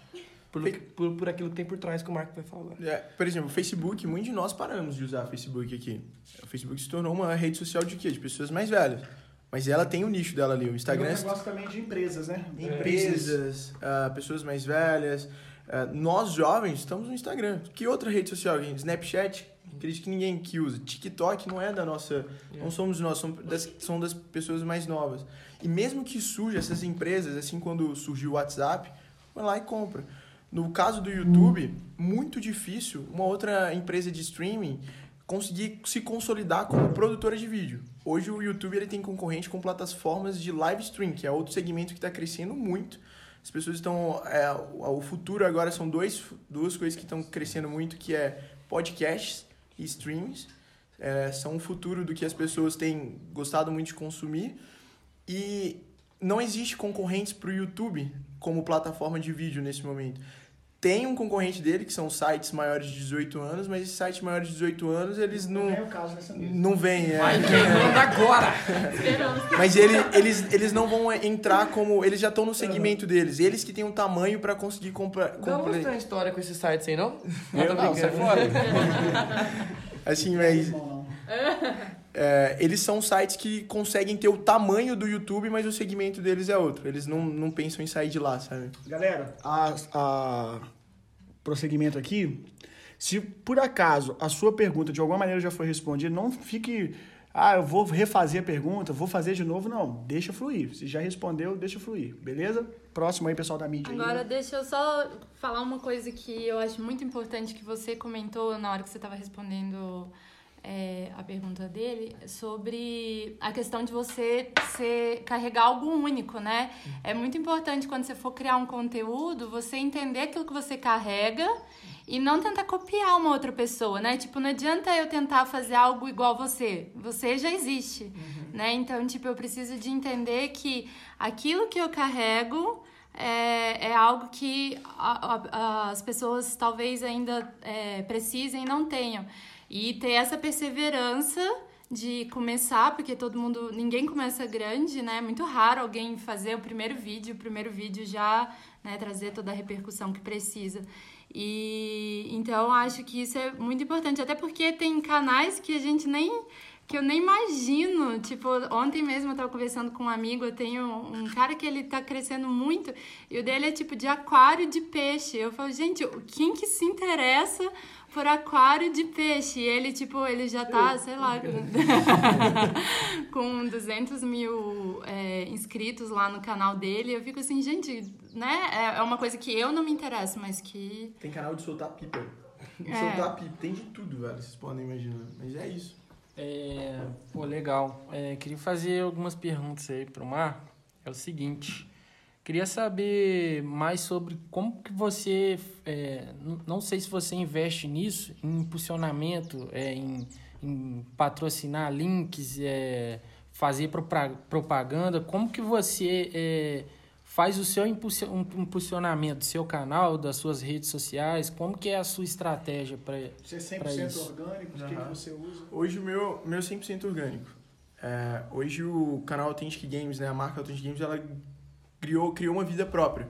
Por, por, por aquilo que tem por trás que o Marco vai falar.
É, por exemplo, o Facebook, muitos de nós paramos de usar o Facebook aqui. O Facebook se tornou uma rede social de quê? De pessoas mais velhas. Mas ela tem o nicho dela ali. O Instagram. É
um negócio também de empresas, né?
Empresas, uh, pessoas mais velhas. Uh, nós jovens estamos no Instagram. Que outra rede social? Snapchat, Acredito que ninguém que usa. TikTok não é da nossa. Não somos nós, são das, são das pessoas mais novas. E mesmo que surja essas empresas, assim quando surgiu o WhatsApp, vai lá e compra. No caso do YouTube, muito difícil uma outra empresa de streaming conseguir se consolidar como produtora de vídeo. Hoje o YouTube ele tem concorrente com plataformas de live stream, que é outro segmento que está crescendo muito. As pessoas estão. É, o futuro agora são dois, duas coisas que estão crescendo muito, que é podcasts e streams. É, são o futuro do que as pessoas têm gostado muito de consumir. E não existe concorrentes para o YouTube como plataforma de vídeo nesse momento. Tem um concorrente dele, que são sites maiores de 18 anos, mas esses sites maiores de 18 anos, eles não. Não
é o caso dessa mesa.
Não vem, é.
Vai quebrando agora!
mas ele, eles, eles não vão entrar como. Eles já estão no segmento deles. Eles que têm um tamanho para conseguir comprar.
Não tem uma história com esses sites aí, não?
Não, não, não sai fora. assim, mas. É, eles são sites que conseguem ter o tamanho do YouTube, mas o segmento deles é outro. Eles não, não pensam em sair de lá, sabe?
Galera, a, a prosseguimento aqui. Se por acaso a sua pergunta de alguma maneira já foi respondida, não fique. Ah, eu vou refazer a pergunta, vou fazer de novo. Não, deixa fluir. Se já respondeu, deixa fluir. Beleza? Próximo aí, pessoal da mídia.
Agora,
aí.
deixa eu só falar uma coisa que eu acho muito importante que você comentou na hora que você estava respondendo é, a pergunta dele sobre a questão de você ser, carregar algo único, né? É muito importante quando você for criar um conteúdo, você entender aquilo que você carrega e não tentar copiar uma outra pessoa, né? Tipo, não adianta eu tentar fazer algo igual você. Você já existe, uhum. né? Então, tipo, eu preciso de entender que aquilo que eu carrego é, é algo que a, a, as pessoas talvez ainda é, precisem e não tenham. E ter essa perseverança de começar, porque todo mundo, ninguém começa grande, né? É muito raro alguém fazer o primeiro vídeo, o primeiro vídeo já, né, trazer toda a repercussão que precisa. E então acho que isso é muito importante, até porque tem canais que a gente nem que eu nem imagino. Tipo, ontem mesmo eu tava conversando com um amigo, eu tenho um cara que ele tá crescendo muito, e o dele é tipo de aquário de peixe. Eu falo, gente, quem que se interessa por aquário de peixe? E ele, tipo, ele já tá, sei lá, com 200 mil é, inscritos lá no canal dele. Eu fico assim, gente, né? É, é uma coisa que eu não me interesso, mas que.
Tem canal de soltar pipa. De é. soltar pipa. Tem de tudo, velho. Vocês podem imaginar. Mas é isso.
É, pô, legal. É, queria fazer algumas perguntas aí pro Marco. É o seguinte, queria saber mais sobre como que você, é, não sei se você investe nisso, em impulsionamento, é, em, em patrocinar links, é, fazer propaganda, como que você é, faz o seu impulsionamento do seu canal, das suas redes sociais? Como que é a sua estratégia para
Você é 100% isso? orgânico? O uhum. que, que você usa?
Hoje o meu, meu 100% orgânico. É, hoje o canal Authentic Games, né, a marca Authentic Games, ela criou, criou uma vida própria.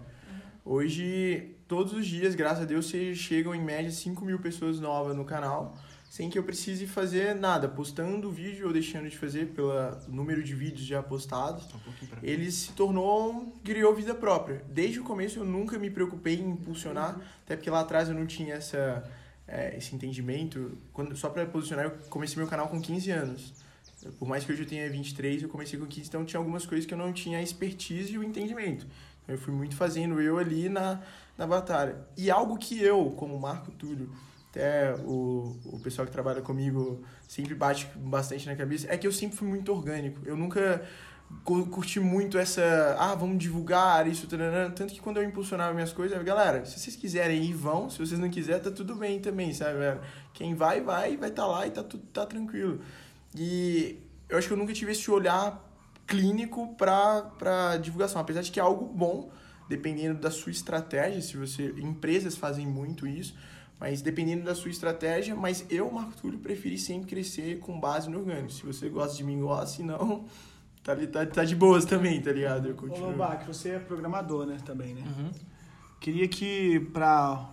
Hoje, todos os dias, graças a Deus, chegam em média 5 mil pessoas novas no canal sem que eu precise fazer nada, postando vídeo ou deixando de fazer pelo número de vídeos já postados. Tá um ele se tornou, criou vida própria. Desde o começo eu nunca me preocupei em impulsionar, uhum. até porque lá atrás eu não tinha essa, é, esse entendimento. Quando, só para posicionar, eu comecei meu canal com 15 anos. Por mais que hoje eu tenha 23, eu comecei com 15, então tinha algumas coisas que eu não tinha a expertise e o entendimento. Então, eu fui muito fazendo eu ali na, na batalha. E algo que eu, como Marco Túlio, até o, o pessoal que trabalha comigo sempre bate bastante na cabeça, é que eu sempre fui muito orgânico. Eu nunca curti muito essa, ah, vamos divulgar isso, tanto que quando eu impulsionava minhas coisas, galera, se vocês quiserem ir, vão, se vocês não quiserem, tá tudo bem também, sabe, velho? Quem vai, vai, vai estar tá lá e tá tudo tá tranquilo. E eu acho que eu nunca tive esse olhar clínico para para divulgação, apesar de que é algo bom, dependendo da sua estratégia, se você empresas fazem muito isso, mas dependendo da sua estratégia, mas eu, Marco Túlio, preferi sempre crescer com base no orgânico. Se você gosta de mim, gosta, se não, tá, tá, tá de boas também, tá ligado? Eu
continuo. Ô, Lobac, você é programador, né, também, né? Uhum. Queria que, para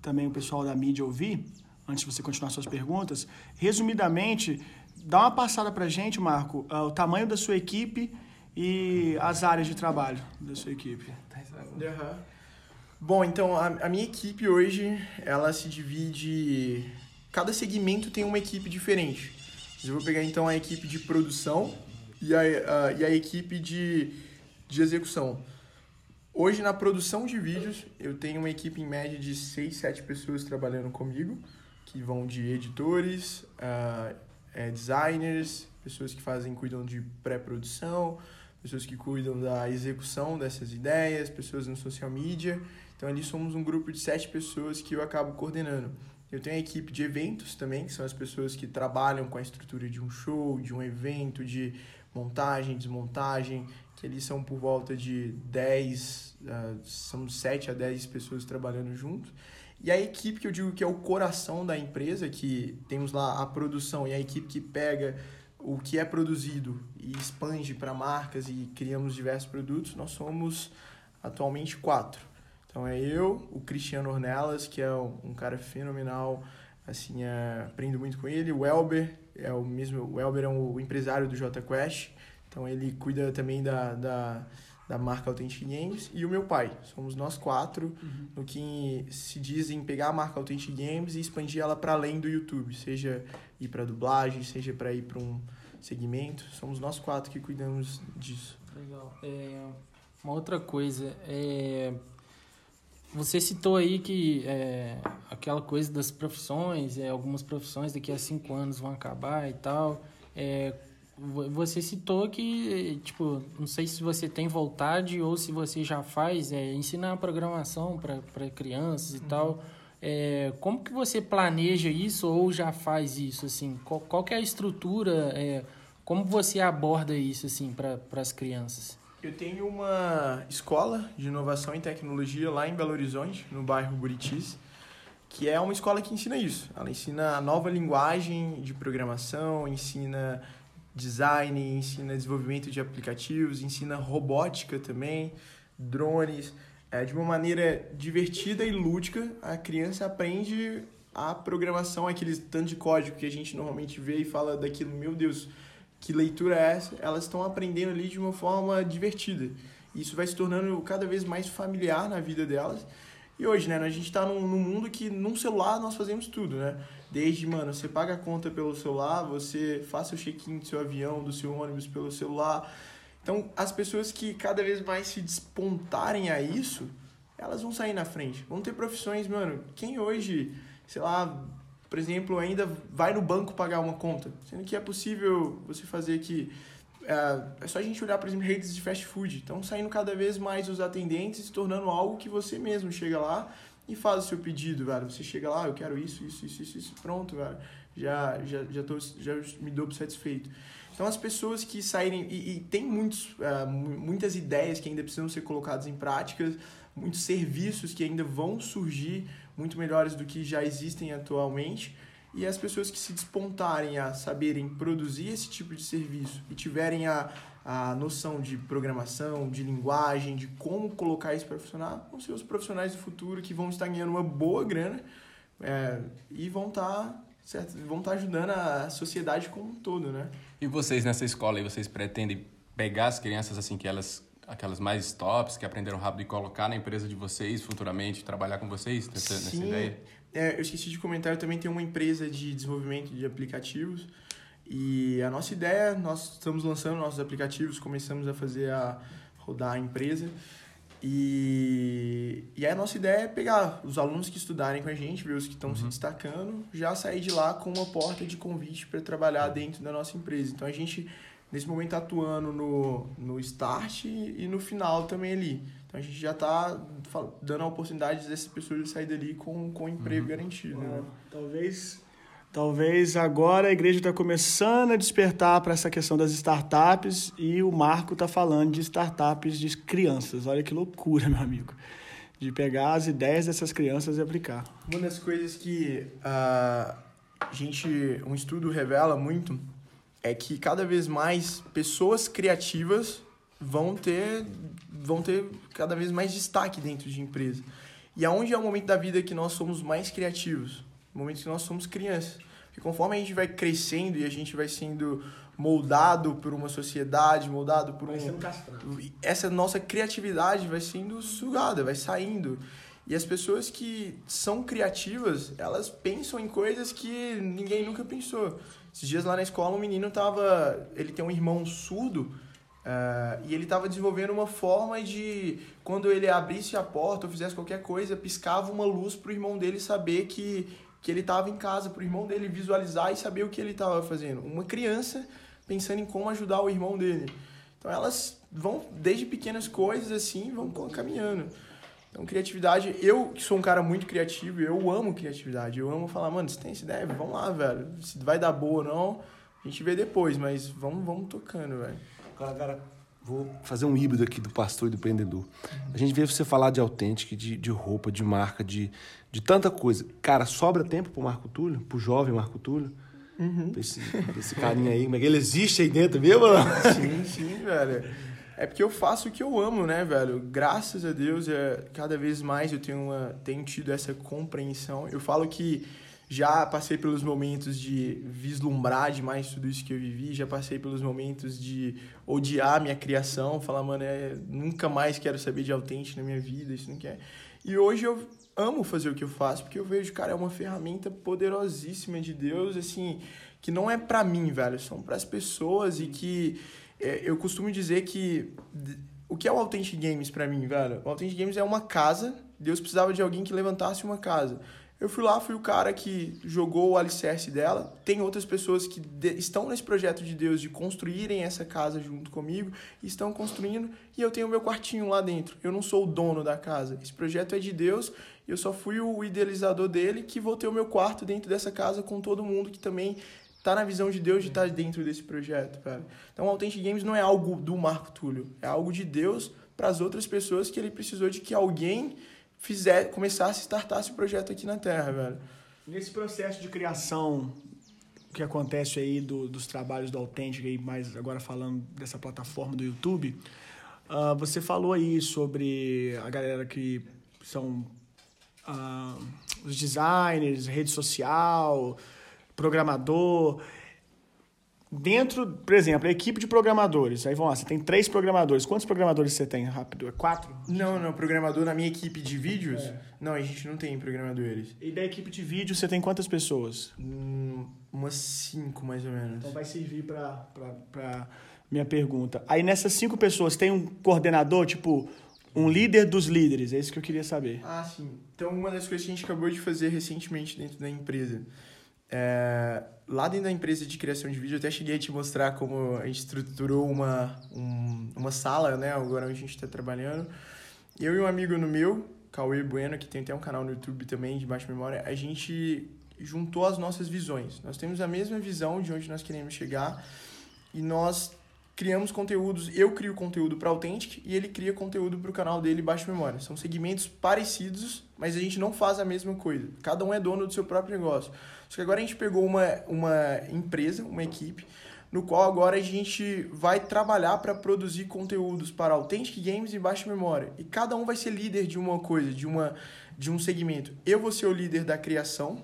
também o pessoal da mídia ouvir, antes de você continuar suas perguntas, resumidamente, dá uma passada pra gente, Marco, uh, o tamanho da sua equipe e as áreas de trabalho da sua equipe.
Uhum. Bom, então a, a, minha equipe hoje, ela se divide. Cada segmento tem uma equipe diferente. Eu vou pegar então a equipe de produção e a, a, e a equipe de, de execução. Hoje na produção de vídeos, eu tenho uma equipe em média de 6, 7 pessoas trabalhando comigo, que vão de editores, uh, é, designers, pessoas que fazem, cuidam de pré-produção, pessoas que cuidam da execução dessas ideias, pessoas no social media. Então ali somos um grupo de sete pessoas que eu acabo coordenando. Eu tenho a equipe de eventos também, que são as pessoas que trabalham com a estrutura de um show, de um evento, de montagem, desmontagem, que ali são por volta de 10, uh, ah, são 7 a 10 pessoas trabalhando juntos. E a equipe que eu digo que é o coração da empresa, que temos lá a produção e a equipe que pega o que é produzido e expande para marcas e criamos diversos produtos, nós somos atualmente quatro. Então é eu, o Cristiano Ornelas, que é um cara fenomenal, assim, é, aprendo muito com ele, o Elber, é o mesmo, o Elber é o empresário do J Quest, então ele cuida também da, da, da marca Authentic Games, e o meu pai. Somos nós quatro uhum. no que se diz em pegar a marca Authentic Games e expandir ela para além do YouTube, seja ir para dublagem, seja para ir para um segmento. Somos nós quatro que cuidamos disso.
Legal. É, uma outra coisa, é,
você citou aí que é, aquela coisa das profissões, é, algumas profissões daqui a cinco anos vão acabar e tal. É, você citou que, tipo, não sei se você tem vontade ou se você já faz, é, ensinar programação para crianças e uhum. tal. É, como que você planeja isso ou já faz isso, assim? Qual, qual que é a estrutura, é, como você aborda isso, assim, para as crianças?
Eu tenho uma escola de inovação e tecnologia lá em Belo Horizonte, no bairro Buritis, que é uma escola que ensina isso. Ela ensina a nova linguagem de programação, ensina design, ensina desenvolvimento de aplicativos, ensina robótica também, drones. É, de uma maneira divertida e lúdica, a criança aprende a programação, aquele tanto de código que a gente normalmente vê e fala daquilo, meu Deus, que leitura é essa? Elas estão aprendendo ali de uma forma divertida. Isso vai se tornando cada vez mais familiar na vida delas. E hoje, né, a gente está num, num, mundo que num celular nós fazemos tudo, né? Desde, mano, você paga a conta pelo celular, você faz o check-in do seu avião, do seu ônibus pelo celular. Então, as pessoas que cada vez mais se despontarem a isso, elas vão sair na frente. Vão ter profissões, mano. Quem hoje, sei lá, por exemplo, ainda vai no banco pagar uma conta, sendo que é possível você fazer aqui. É, é só a gente olhar, por exemplo, redes de fast food. Então, saindo cada vez mais os atendentes, se tornando algo que você mesmo chega lá e faz o seu pedido, velho. Você chega lá, eu quero isso, isso, isso, isso, isso pronto, velho. Já, já, já, tô, já me dou satisfeito. Então, as pessoas que saírem. E, e tem muitos, uh, muitas ideias que ainda precisam ser colocadas em práticas, muitos serviços que ainda vão surgir muito melhores do que já existem atualmente. E as pessoas que se despontarem a saberem produzir esse tipo de serviço e tiverem a, a noção de programação, de linguagem, de como colocar isso para funcionar, vão ser os profissionais do futuro que vão estar ganhando uma boa grana é, e vão estar, tá, certo, vão estar tá ajudando a sociedade como um todo, né?
E vocês nessa escola, vocês pretendem pegar as crianças assim que elas aquelas mais tops que aprenderam rápido e colocar na empresa de vocês futuramente, trabalhar com vocês nessa, nessa ideia?
É, eu esqueci de comentar, eu também tenho uma empresa de desenvolvimento de aplicativos e a nossa ideia, nós estamos lançando nossos aplicativos, começamos a fazer a rodar a empresa e, e a nossa ideia é pegar os alunos que estudarem com a gente, ver os que estão uhum. se destacando, já sair de lá com uma porta de convite para trabalhar dentro da nossa empresa. Então a gente nesse momento atuando no, no start e no final também ali. Então a gente já está dando a oportunidade dessas pessoas sair dali com, com emprego uhum. garantido. Né?
Talvez, talvez agora a igreja está começando a despertar para essa questão das startups e o Marco está falando de startups de crianças. Olha que loucura, meu amigo. De pegar as ideias dessas crianças e aplicar.
Uma das coisas que uh, a gente, um estudo revela muito é que cada vez mais pessoas criativas vão ter, vão ter cada vez mais destaque dentro de empresa. E aonde é o momento da vida que nós somos mais criativos? O momento que nós somos crianças. Porque conforme a gente vai crescendo e a gente vai sendo moldado por uma sociedade, moldado por
vai
um... Essa nossa criatividade vai sendo sugada, vai saindo. E as pessoas que são criativas, elas pensam em coisas que ninguém nunca pensou. Esses dias lá na escola, um menino tava. Ele tem um irmão surdo. Uh, e ele estava desenvolvendo uma forma de, quando ele abrisse a porta ou fizesse qualquer coisa, piscava uma luz para o irmão dele saber que, que ele estava em casa, para o irmão dele visualizar e saber o que ele estava fazendo. Uma criança pensando em como ajudar o irmão dele. Então elas vão, desde pequenas coisas assim, vão caminhando. Então, criatividade, eu que sou um cara muito criativo, eu amo criatividade. Eu amo falar, mano, você tem essa ideia? Vamos lá, velho. Se vai dar boa ou não, a gente vê depois, mas vamos, vamos tocando, velho.
Agora, agora, vou fazer um híbrido aqui do pastor e do empreendedor. A gente vê você falar de autêntico, de, de roupa, de marca, de, de tanta coisa. Cara, sobra tempo pro Marco Túlio, pro jovem Marco Túlio? Uhum. Esse, esse carinha aí, como é que ele existe aí dentro mesmo?
Sim, sim, velho. É porque eu faço o que eu amo, né, velho? Graças a Deus, é, cada vez mais eu tenho, uma, tenho tido essa compreensão. Eu falo que já passei pelos momentos de vislumbrar demais tudo isso que eu vivi, já passei pelos momentos de odiar minha criação, falar, mano, é, nunca mais quero saber de autêntico na minha vida, isso não quer. E hoje eu amo fazer o que eu faço, porque eu vejo, cara, é uma ferramenta poderosíssima de Deus, assim, que não é para mim, velho, são para as pessoas e que é, eu costumo dizer que o que é o Authentic Games para mim, velho? O Authentic Games é uma casa Deus precisava de alguém que levantasse uma casa. Eu fui lá, fui o cara que jogou o alicerce dela. Tem outras pessoas que estão nesse projeto de Deus de construírem essa casa junto comigo estão construindo. E eu tenho meu quartinho lá dentro. Eu não sou o dono da casa. Esse projeto é de Deus. Eu só fui o idealizador dele que vou ter o meu quarto dentro dessa casa com todo mundo que também tá na visão de Deus de estar tá dentro desse projeto, cara. Então, o Authentic Games não é algo do Marco Túlio. É algo de Deus para as outras pessoas que ele precisou de que alguém fizer, começasse, startasse o projeto aqui na Terra, velho.
Nesse processo de criação que acontece aí do, dos trabalhos do Authentic, aí mais agora falando dessa plataforma do YouTube, uh, você falou aí sobre a galera que são uh, os designers, rede social, programador dentro, por exemplo, a equipe de programadores, aí vamos lá, você tem três programadores. Quantos programadores você tem, rápido? É quatro?
Não, não, programador na minha equipe de vídeos? É. Não, a gente não tem programadores.
E da equipe de vídeo você tem quantas pessoas?
Hum, umas cinco, mais ou menos.
Então vai servir para minha pergunta. Aí nessas cinco pessoas tem um coordenador, tipo, um líder dos líderes, é isso que eu queria saber.
Ah, sim. Então uma das coisas que a gente acabou de fazer recentemente dentro da empresa é, lá dentro da empresa de criação de vídeo, eu até cheguei a te mostrar como a gente estruturou uma, um, uma sala, né? Agora a gente está trabalhando. Eu e um amigo no meu, Cauê Bueno, que tem até um canal no YouTube também de baixa memória, a gente juntou as nossas visões. Nós temos a mesma visão de onde nós queremos chegar e nós criamos conteúdos. Eu crio conteúdo para Authentic e ele cria conteúdo para o canal dele Baixa Memória. São segmentos parecidos, mas a gente não faz a mesma coisa. Cada um é dono do seu próprio negócio. Só que agora a gente pegou uma, uma empresa, uma equipe, no qual agora a gente vai trabalhar para produzir conteúdos para Authentic Games e Baixa Memória. E cada um vai ser líder de uma coisa, de, uma, de um segmento. Eu vou ser o líder da criação,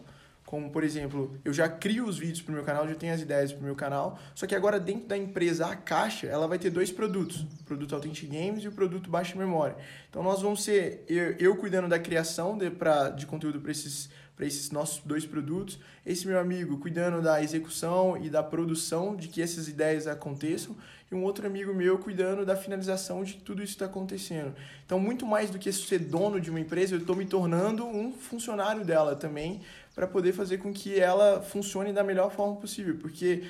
como, por exemplo, eu já crio os vídeos para o meu canal, já tenho as ideias para o meu canal, só que agora dentro da empresa, a caixa, ela vai ter dois produtos, o produto Authentic Games e o produto Baixa Memória. Então nós vamos ser, eu, eu cuidando da criação de, pra, de conteúdo para esses para esses nossos dois produtos. Esse meu amigo cuidando da execução e da produção de que essas ideias aconteçam. E um outro amigo meu cuidando da finalização de que tudo isso está acontecendo. Então, muito mais do que ser dono de uma empresa, eu estou me tornando um funcionário dela também para poder fazer com que ela funcione da melhor forma possível. Porque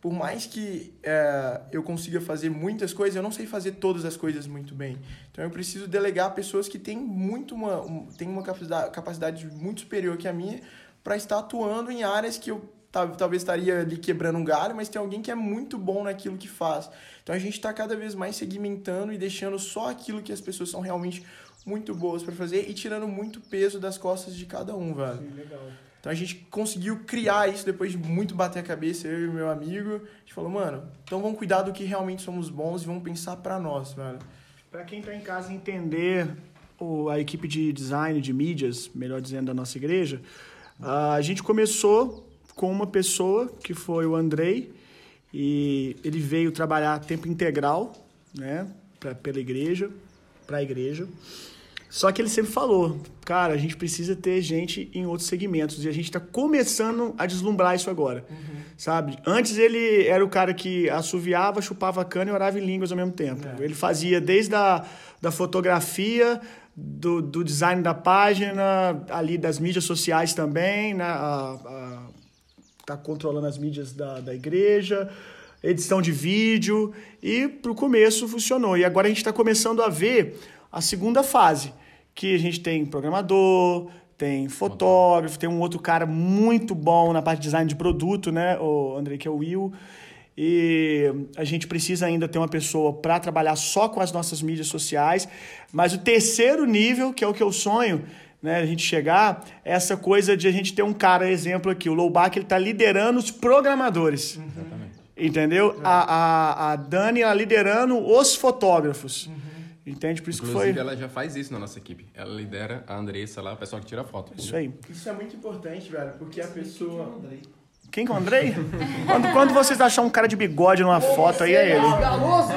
por mais que é, eu consiga fazer muitas coisas, eu não sei fazer todas as coisas muito bem. Então eu preciso delegar pessoas que têm muito uma, um, têm uma capacidade, muito superior que a minha para estar atuando em áreas que eu talvez estaria ali quebrando um galho, mas tem alguém que é muito bom naquilo que faz. Então a gente está cada vez mais segmentando e deixando só aquilo que as pessoas são realmente muito boas para fazer e tirando muito peso das costas de cada um, velho.
Sim, legal.
Então a gente conseguiu criar isso depois de muito bater a cabeça, eu e meu amigo. A gente falou, mano, então vamos cuidar do que realmente somos bons e vamos pensar para nós, velho.
Para quem tá em casa entender o, a equipe de design, de mídias, melhor dizendo, da nossa igreja, a gente começou com uma pessoa que foi o Andrei e ele veio trabalhar tempo integral, né, pra, pela igreja, para a igreja. Só que ele sempre falou, cara, a gente precisa ter gente em outros segmentos. E a gente está começando a deslumbrar isso agora, uhum. sabe? Antes ele era o cara que assoviava, chupava cana e orava em línguas ao mesmo tempo. É. Ele fazia desde a da fotografia, do, do design da página, ali das mídias sociais também, né? A, a, tá controlando as mídias da, da igreja, edição de vídeo. E pro começo funcionou. E agora a gente está começando a ver a segunda fase que a gente tem programador, tem fotógrafo, tem um outro cara muito bom na parte de design de produto, né, o André, que é o Will. E a gente precisa ainda ter uma pessoa para trabalhar só com as nossas mídias sociais. Mas o terceiro nível, que é o que eu sonho, né, a gente chegar, é essa coisa de a gente ter um cara, exemplo aqui, o Lowback, ele está liderando os programadores. Uhum. Entendeu? É. A, a, a Dani, ela liderando os fotógrafos. Uhum. Entende? Por isso
Inclusive,
que foi.
ela já faz isso na nossa equipe. Ela lidera a Andressa lá, o pessoal que tira foto.
Isso aí.
Isso é muito importante, velho, porque a pessoa.
Quem que é o Andrei? quando, quando vocês acham um cara de bigode numa foto, aí é ele.
Galoso!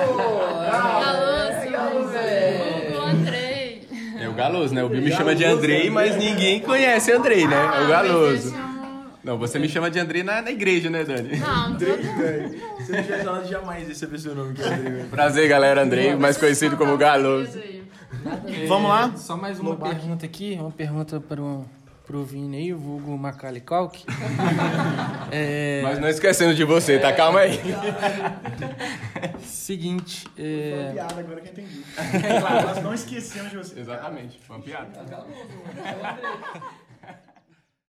Galoso, velho! O Andrei.
É o Galoso, né? O Bill me chama de Andrei, mas ninguém conhece Andrei, né? É o Galoso. Não, você me chama de Andrei na, na igreja, né, Dani?
Não, Andrei,
Você não tinha falado jamais esse é o nome que é Andrei.
Prazer, galera. Andrei, mais conhecido como Galoso.
Vamos lá?
Só mais uma
Lobac.
pergunta aqui, uma pergunta para o pro Vini aí, o vulgo Macaulay Culkin. é,
Mas não esquecendo de você, tá? Calma aí.
seguinte,
Foi uma
é,
piada agora que eu entendi. Claro, nós não esquecemos de você.
Exatamente, foi uma piada.